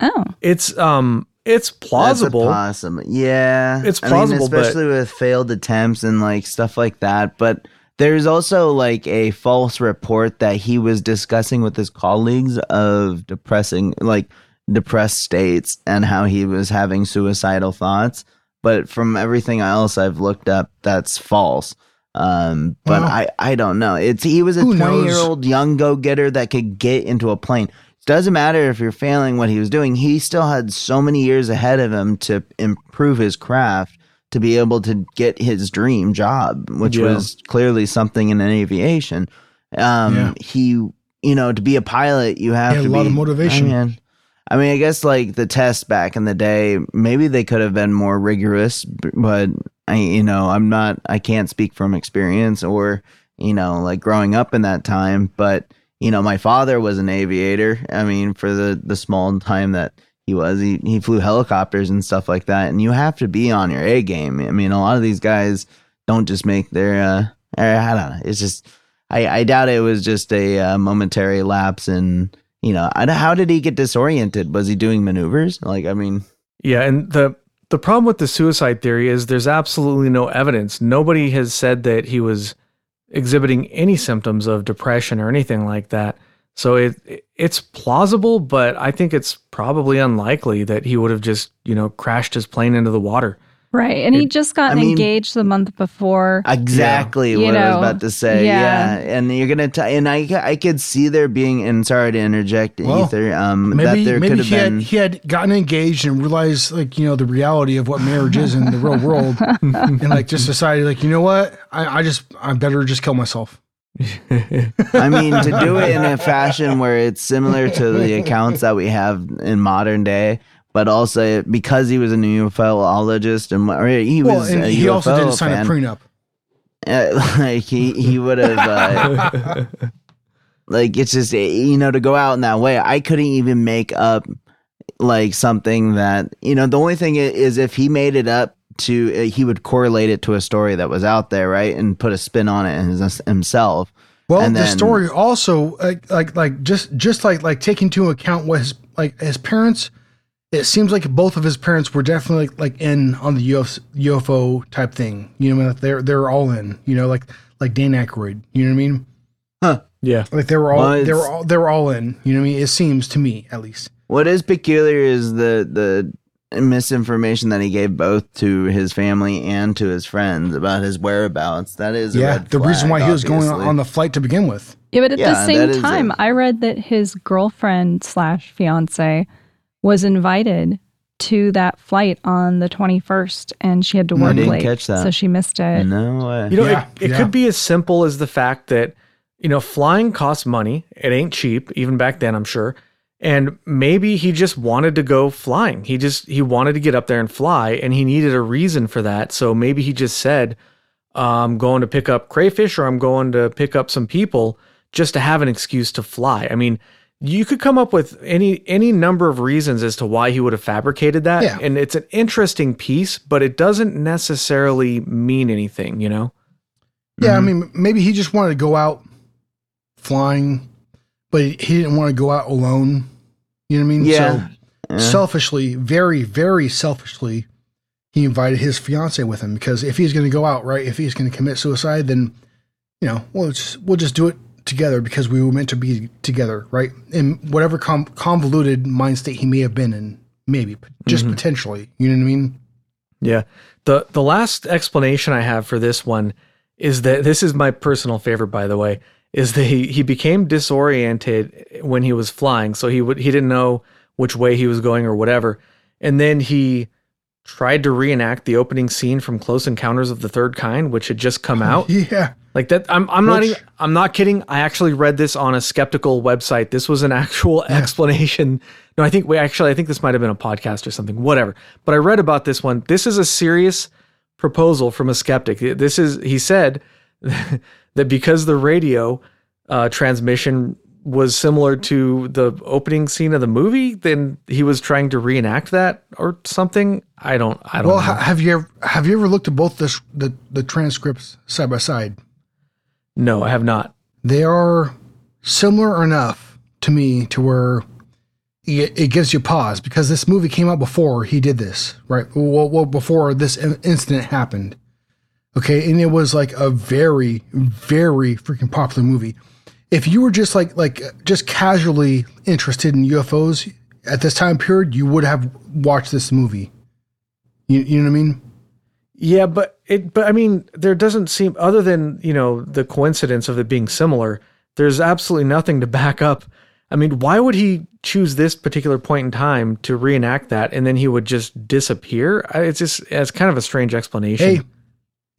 Oh, it's um it's plausible. That's a possible. Yeah, It's I mean, plausible, but- especially with failed attempts and like stuff like that. But there's also like a false report that he was discussing with his colleagues of depressing, like depressed states, and how he was having suicidal thoughts. But from everything else I've looked up, that's false. Um, but I, I don't know. It's he was a who twenty knows? year old young go getter that could get into a plane. Doesn't matter if you're failing what he was doing. He still had so many years ahead of him to improve his craft to be able to get his dream job, which Yeah. was clearly something in aviation. Um, Yeah. he, you know, to be a pilot, you have to a lot be of motivation. I mean, I mean, I guess like the tests back in the day, maybe they could have been more rigorous, but I, you know, I'm not, I can't speak from experience or, you know, like growing up in that time. But, you know, my father was an aviator. I mean, for the, the small time that he was, he, he flew helicopters and stuff like that. And you have to be on your A game. I mean, a lot of these guys don't just make their, uh, I don't know. It's just, I, I doubt it was just a uh, momentary lapse And, you know, I, how did he get disoriented? Was he doing maneuvers? Like, I mean, Yeah, and the the problem with the suicide theory is there's absolutely no evidence. Nobody has said that he was exhibiting any symptoms of depression or anything like that. So it it's plausible, but I think it's probably unlikely that he would have just, you know, crashed his plane into the water. right. And he just got I mean- engaged the month before. exactly You what I was about to say. yeah. Yeah. And you're going to, t- and I, I could see there being, and sorry to interject, Well, Ether, um, that Maybe there maybe could have he been. had he had gotten engaged and realized like you know the reality of what marriage is in the real world, and like just decided like you know what I, I just I better just kill myself. I mean, to do it in a fashion where it's similar to the accounts that we have in modern day, but also because he was a ufologist and or he Well, was and a he also didn't sign fan, a prenup. uh, like he he would have uh, like it's just you know to go out in that way. I couldn't even make up like something that you know. The only thing is if he made it up to uh, he would correlate it to a story that was out there, right, and put a spin on it his, himself. Well, And the then- story also like like like just just like like taking into account what his like his parents. It seems like both of his parents were definitely like in on the UFO, UFO type thing. You know, they're they're all in. You know, like like Dan Aykroyd. You know what I mean? Huh. Yeah. Like they were all Well, they were all they were all in. You know what I mean? It seems to me at least. What is peculiar is the the misinformation that he gave both to his family and to his friends about his whereabouts. That is a Yeah, red the reason flag, why he was going on the flight to begin with. Yeah, but at Yeah, the same time, I read that his girlfriend slash fiance was invited to that flight on the 21st and she had to hmm. I work didn't late. catch that. So she missed it. No way. You know, Yeah, it, it yeah. could be as simple as the fact that, you know, flying costs money. It ain't cheap, even back then, I'm sure. And maybe he just wanted to go flying. He just he wanted to get up there and fly, and he needed a reason for that. So maybe he just said, "I'm going to pick up crayfish, or I'm going to pick up some people, just to have an excuse to fly." I mean, you could come up with any any number of reasons as to why he would have fabricated that, Yeah. and it's an interesting piece, but it doesn't necessarily mean anything, you know. Yeah, Mm-hmm. I mean, maybe he just wanted to go out flying, but he didn't want to go out alone. You know what I mean? Yeah. So selfishly, very, very selfishly, he invited his fiance with him because if he's going to go out, right, if he's going to commit suicide, then you know, we'll just we'll just do it together because we were meant to be together, right? In whatever com- convoluted mind state he may have been in, maybe just Mm-hmm. potentially. You know what I mean? Yeah. The the last explanation I have for this one is that this is my personal favorite by the way, is that he, he became disoriented when he was flying. So he would he didn't know which way he was going or whatever. And then he tried to reenact the opening scene from Close Encounters of the Third Kind, which had just come out. Yeah. Like that, I'm I'm not even, I'm not kidding. I actually read this on a skeptical website. This was an actual explanation. No, I think we actually I think this might have been a podcast or something. Whatever. But I read about this one. This is a serious proposal from a skeptic. This is he said that because the radio uh, transmission was similar to the opening scene of the movie, then he was trying to reenact that or something. I don't. I don't. Well, know. have you ever have you ever looked at both the the, the transcripts side by side? no, I have not. They are similar enough to me to where it, it gives you pause because this movie came out before he did this, right? Well, well before this in- incident happened. Okay, and it was like a very, very freaking popular movie. If you were just like like just casually interested in UFOs at this time period, you would have watched this movie. You, you know what I mean? Yeah, but it but I mean there doesn't seem other than, you know, the coincidence of it being similar, there's absolutely nothing to back up. I mean, why would he choose this particular point in time to reenact that and then he would just disappear? It's just it's kind of a strange explanation. Hey,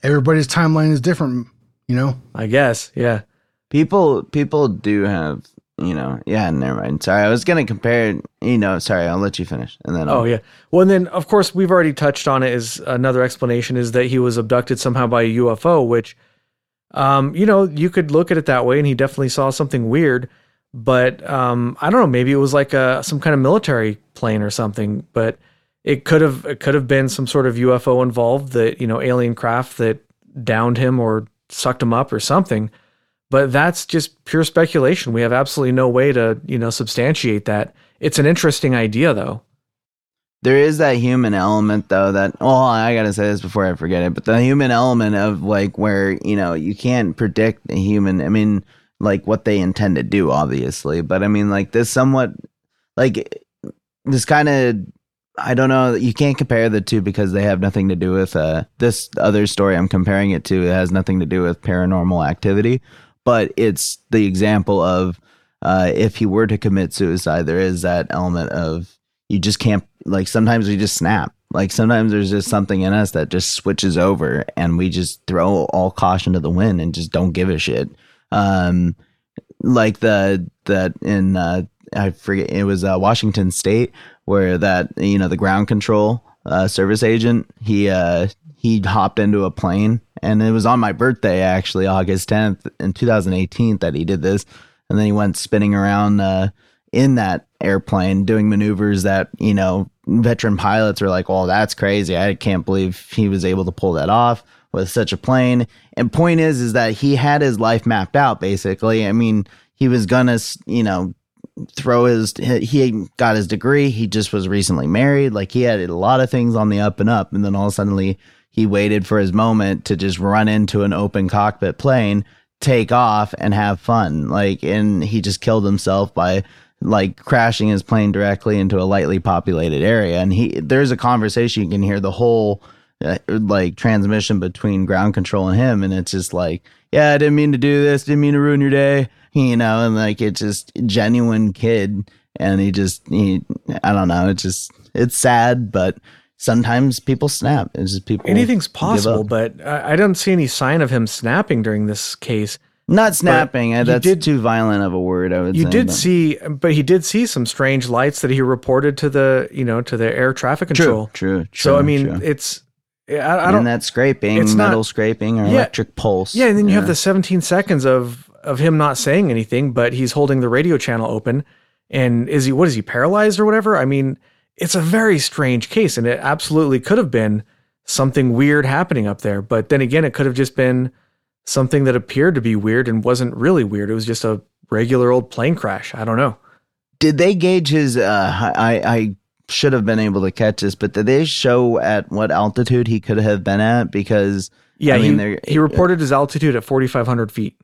everybody's timeline is different. You know, I guess. Yeah. people people do have you know yeah never mind sorry i was gonna compare you know sorry i'll let you finish and then I'll, Oh yeah. Well, and then of course we've already touched on it. Is another explanation is that he was abducted somehow by a UFO, which, um, you know, you could look at it that way, and he definitely saw something weird. But um, I don't know. Maybe it was like a some kind of military plane or something. But it could have it could have been some sort of UFO involved that you know alien craft that downed him or sucked him up or something. But that's just pure speculation. We have absolutely no way to you know substantiate that. It's an interesting idea though. there is that human element though that oh i gotta say this before i forget it but the human element of like where you know you can't predict a human i mean like what they intend to do obviously but i mean like this somewhat like this kind of i don't know. You can't compare the two because they have nothing to do with uh this other story i'm comparing it to. It has nothing to do with paranormal activity but it's the example of uh if he were to commit suicide there is that element of you just can't like sometimes we just snap. Like sometimes there's just something in us that just switches over and we just throw all caution to the wind and just don't give a shit. Um, like the that in uh, I forget it was uh, Washington State where that you know the ground control uh, service agent he uh, he hopped into a plane and it was on my birthday actually August 10th in 2018 that he did this. And then he went spinning around uh, in that airplane doing maneuvers that you know veteran pilots are like well that's crazy. I can't believe he was able to pull that off with such a plane. And point is is that he had his life mapped out basically. I mean he was gonna you know throw his he got his degree. He just was recently married. Like he had a lot of things on the up and up. And then all of a sudden he waited for his moment to just run into an open cockpit plane take off and have fun. Like and he just killed himself by like crashing his plane directly into a lightly populated area. And he there's a conversation. You can hear the whole uh, like transmission between ground control and him. And it's just like yeah i didn't mean to do this. Didn't mean to ruin your day you know and like it's just genuine kid and he just he i don't know it's just it's sad but sometimes people snap it's just people Anything's possible, but I, I don't see any sign of him snapping during this case. not snapping uh, that's did- too violent of a word i would You say, did but- see, but he did see some strange lights that he reported to the, you know, to the air traffic control. true true so I mean, true. it's I, I and don't. that scraping it's not- metal scraping or Yeah. electric pulse Yeah, and then you have the 17 seconds of of him not saying anything, but he's holding the radio channel open. And is he what is he paralyzed or whatever? I mean, it's a very strange case, and it absolutely could have been something weird happening up there. But then again, it could have just been something that appeared to be weird and wasn't really weird. It was just a regular old plane crash. I don't know. did they gauge his uh i i should have been able to catch this but did they show at what altitude he could have been at because Yeah, I mean, he, he reported his altitude at 4,500 feet.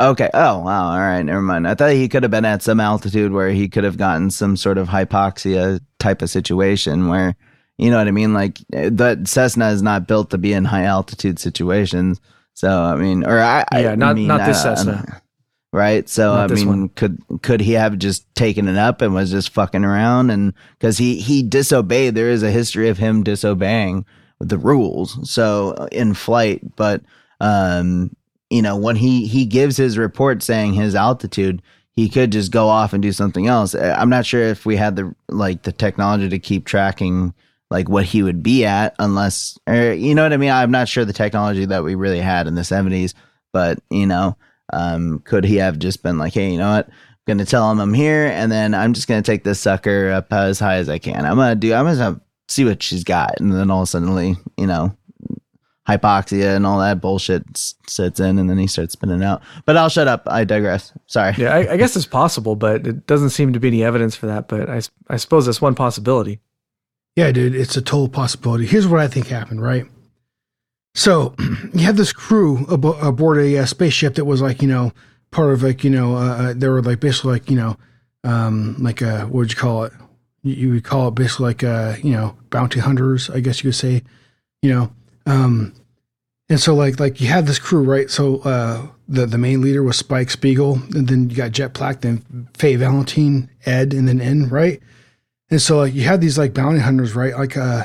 Okay. Oh wow. All right. Never mind. I thought he could have been at some altitude where he could have gotten some sort of hypoxia type of situation where you know what i mean? Like that cessna is not built to be in high altitude situations. So i mean or i I Yeah, not- mean, not this I- I Cessna. right? So Not i mean one. could could he have just taken it up and was just fucking around? And because he he disobeyed there is a history of him disobeying the rules so in flight. But um you know when he he gives his report saying his altitude he could just go off and do something else. Uh, i'm not sure if we had the like the technology to keep tracking like what he would be at unless or you know what i mean? I'm not sure the technology that we really had in the 70s but you know um could he have just been like hey you know what? I'm gonna tell him i'm here and then i'm just gonna take this sucker up as high as i can. I'm gonna do i'm gonna see what she's got. And then all of a sudden you know hypoxia and all that bullshit s- sits in and then he starts spinning out but i'll shut up i digress sorry Yeah, I, I guess it's possible, but it doesn't seem to be any evidence for that. But I, I suppose that's one possibility. Yeah, dude, it's a total possibility. Here's what I think happened, right? So you have this crew abo- aboard a, uh spaceship that was like, you know, part of like, you know, uh, uh, they were like basically like, you know, um, like uh, what would you call it? You, you would call it basically like, uh, you know, bounty hunters, I guess you could say, you know. Um, and so like like you had this crew, right? So uh, the the main leader was Spike Spiegel, and then you got Jet Black, then Faye Valentine, Ed, and then N, right? And so like you had these like bounty hunters, right? Like uh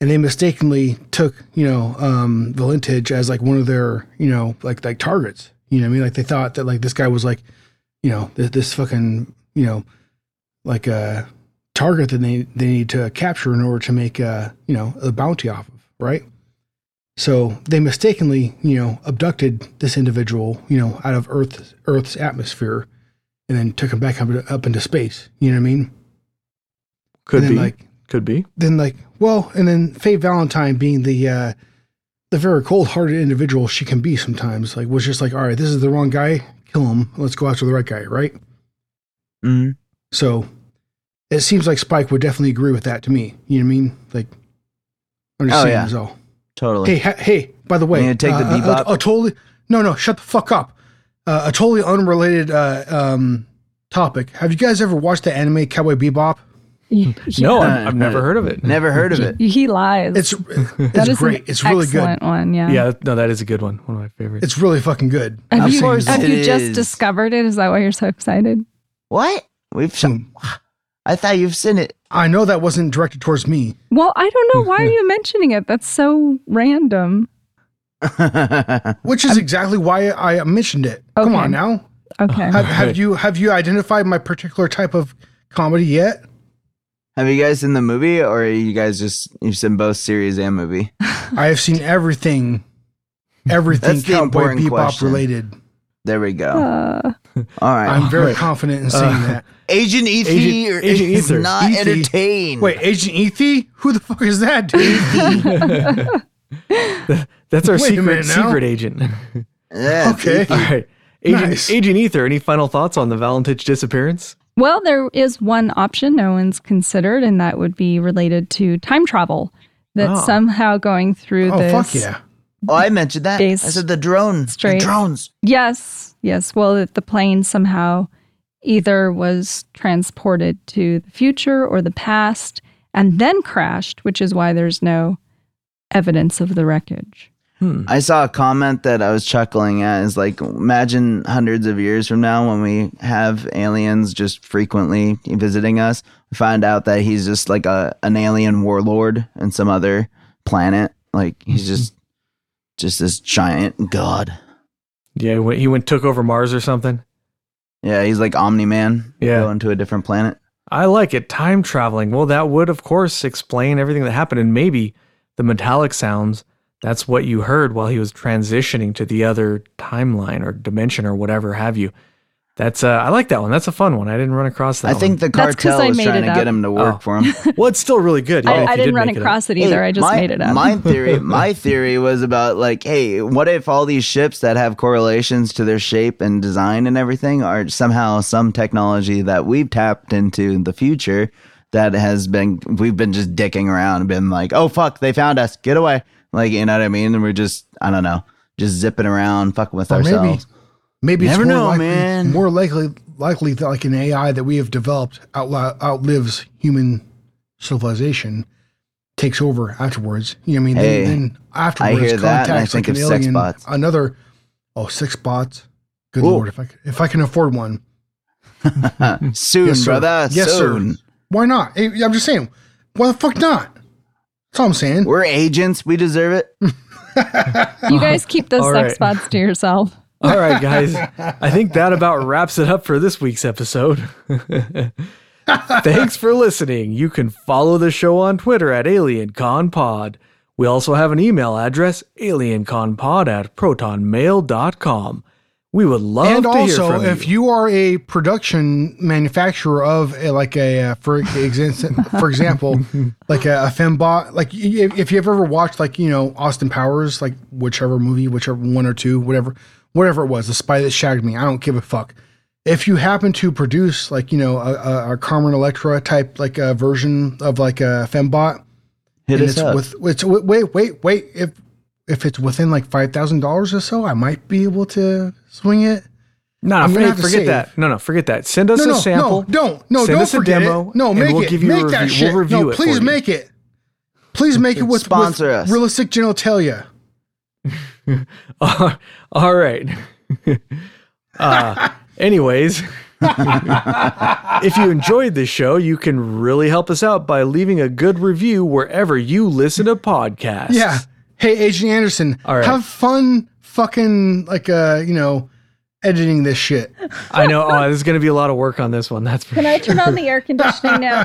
and they mistakenly took, you know, um Valentich as like one of their, you know, like like targets. You know what I mean? Like they thought that like this guy was like, you know, this, this fucking, you know, like a target that they they need to capture in order to make uh, you know, a bounty off of, right? So they mistakenly, you know, abducted this individual, you know, out of Earth Earth's atmosphere and then took him back up, up into space. You know what I mean? Could then, be. like Could be. then like well and then faye valentine being the uh the very cold-hearted individual she can be sometimes like was just like all right this is the wrong guy kill him let's go after the right guy right Mhm. so it seems like spike would definitely agree with that to me you know what i mean like i'm just Oh, saying yeah. is all totally hey ha- hey by the way You gonna take the uh, bebop? a, a totally no no shut the fuck up uh, a totally unrelated uh um topic have you guys ever watched the anime cowboy bebop No, Uh, I've, I've never heard of it. never heard of it He lies. it's That it's is great An it's really good excellent one. Yeah. Yeah, no, that is a good one. One of my favorites. it's really fucking good Have Of you, course have it you just is. discovered it? Is that why you're so excited? what we've sh- Hmm. I thought you've seen it I know that wasn't directed towards me. Well, I don't know. Why are you mentioning it? That's so random. which is exactly why I mentioned it. Come on now. Okay. Have, have you have you identified my particular type of comedy yet? Have you guys seen the movie, or are you guys just you've seen both series and movie? I have seen everything, everything That's the Cowboy important Bebop question. related. There we go. Uh, All right, I'm very confident in saying that. Agent Ether Agent- Agent is Ether. not Ether. entertained. Wait, Agent Ethy? Who the fuck is that, dude? That's our Wait secret secret agent. Yeah, Okay. Ether. All right. Agent, Nice. Agent Ether, any final thoughts on the Valentich disappearance? well, there is one option no one's considered, and that would be related to time travel. That Oh. somehow going through oh this. fuck yeah! Oh, I mentioned that. I said the drone. The drones. Yes, yes. Well, the plane somehow either was transported to the future or the past and then crashed, which is why there's no evidence of the wreckage. Hmm. I saw a comment that I was chuckling at. Is like, imagine hundreds of years from now when we have aliens just frequently visiting us. We find out that he's just like a an alien warlord in some other planet. Like he's just just this giant god. Yeah, he went, he went took over Mars or something. Yeah, he's like Omni Man. Yeah. going to a different planet. I like it. Time traveling. Well, that would, of course, explain everything that happened. And maybe the metallic sounds, that's what you heard while he was transitioning to the other timeline or dimension or whatever have you. That's uh, I like that one. That's a fun one. I didn't run across that. I think the That's 'cause cartel I is made trying it to get up. him to work Oh. for him. well, it's still really good. Yeah, I, I didn't did run make it across it, either. Hey, I just my, made it up. My theory, my theory was about like, hey, what if all these ships that have correlations to their shape and design and everything are somehow some technology that we've tapped into in the future that has been we've been just dicking around and been like, oh fuck, they found us, get away, like you know what I mean? And we're just I don't know, just zipping around, fucking with Or ourselves. maybe it's Never more know, likely, man. more likely, likely that like an AI that we have developed outla- outlives human civilization, takes over afterwards. You know what I mean? Hey, then, then afterwards, hear that and I think like an of sex alien, bots. another. Oh, six bots. Good Ooh. lord, if I c- if I can afford one, soon, Yes, sir. brother, Yes, sir. soon. why not? I'm just saying, why the fuck not? That's all I'm saying. We're agents, we deserve it. you guys keep those All sex right. spots to yourself. All right, guys. I think that about wraps it up for this week's episode. Thanks for listening. You can follow the show on Twitter at AlienConPod. We also have an email address, alienconpod at protonmail.com. We would love and to hear from you. And also, if you. you are a production manufacturer of a, like a uh, for example, for example, like a, a fembot, like if, if you've ever watched like you know Austin Powers, like whichever movie, whichever one or two, whatever, whatever it was, the spy that shagged me, I don't give a fuck. If you happen to produce like you know a, a, a Carmen Electra type like a version of like a fembot, Hit and us it's up. with it's wait wait wait if if it's within like five thousand dollars or so, I might be able to swing it. no, I'm no, gonna hey, have to forget that. No, no, forget that. Send us No, a sample. no, don't, no, Send don't us a forget demo, it. No, and make we'll it. give you a make that review- shit. we'll review no, it for please you. make it. Please make it with, Sponsor with us. realistic genitalia. All right. uh, anyways, if you enjoyed this show, you can really help us out by leaving a good review wherever you listen to podcasts. Yeah. Hey, Agent Anderson, All right. have fun fucking like uh, you know, editing this shit. I know. Oh, there's going to be a lot of work on this one. That's for Can I turn on the air conditioning now?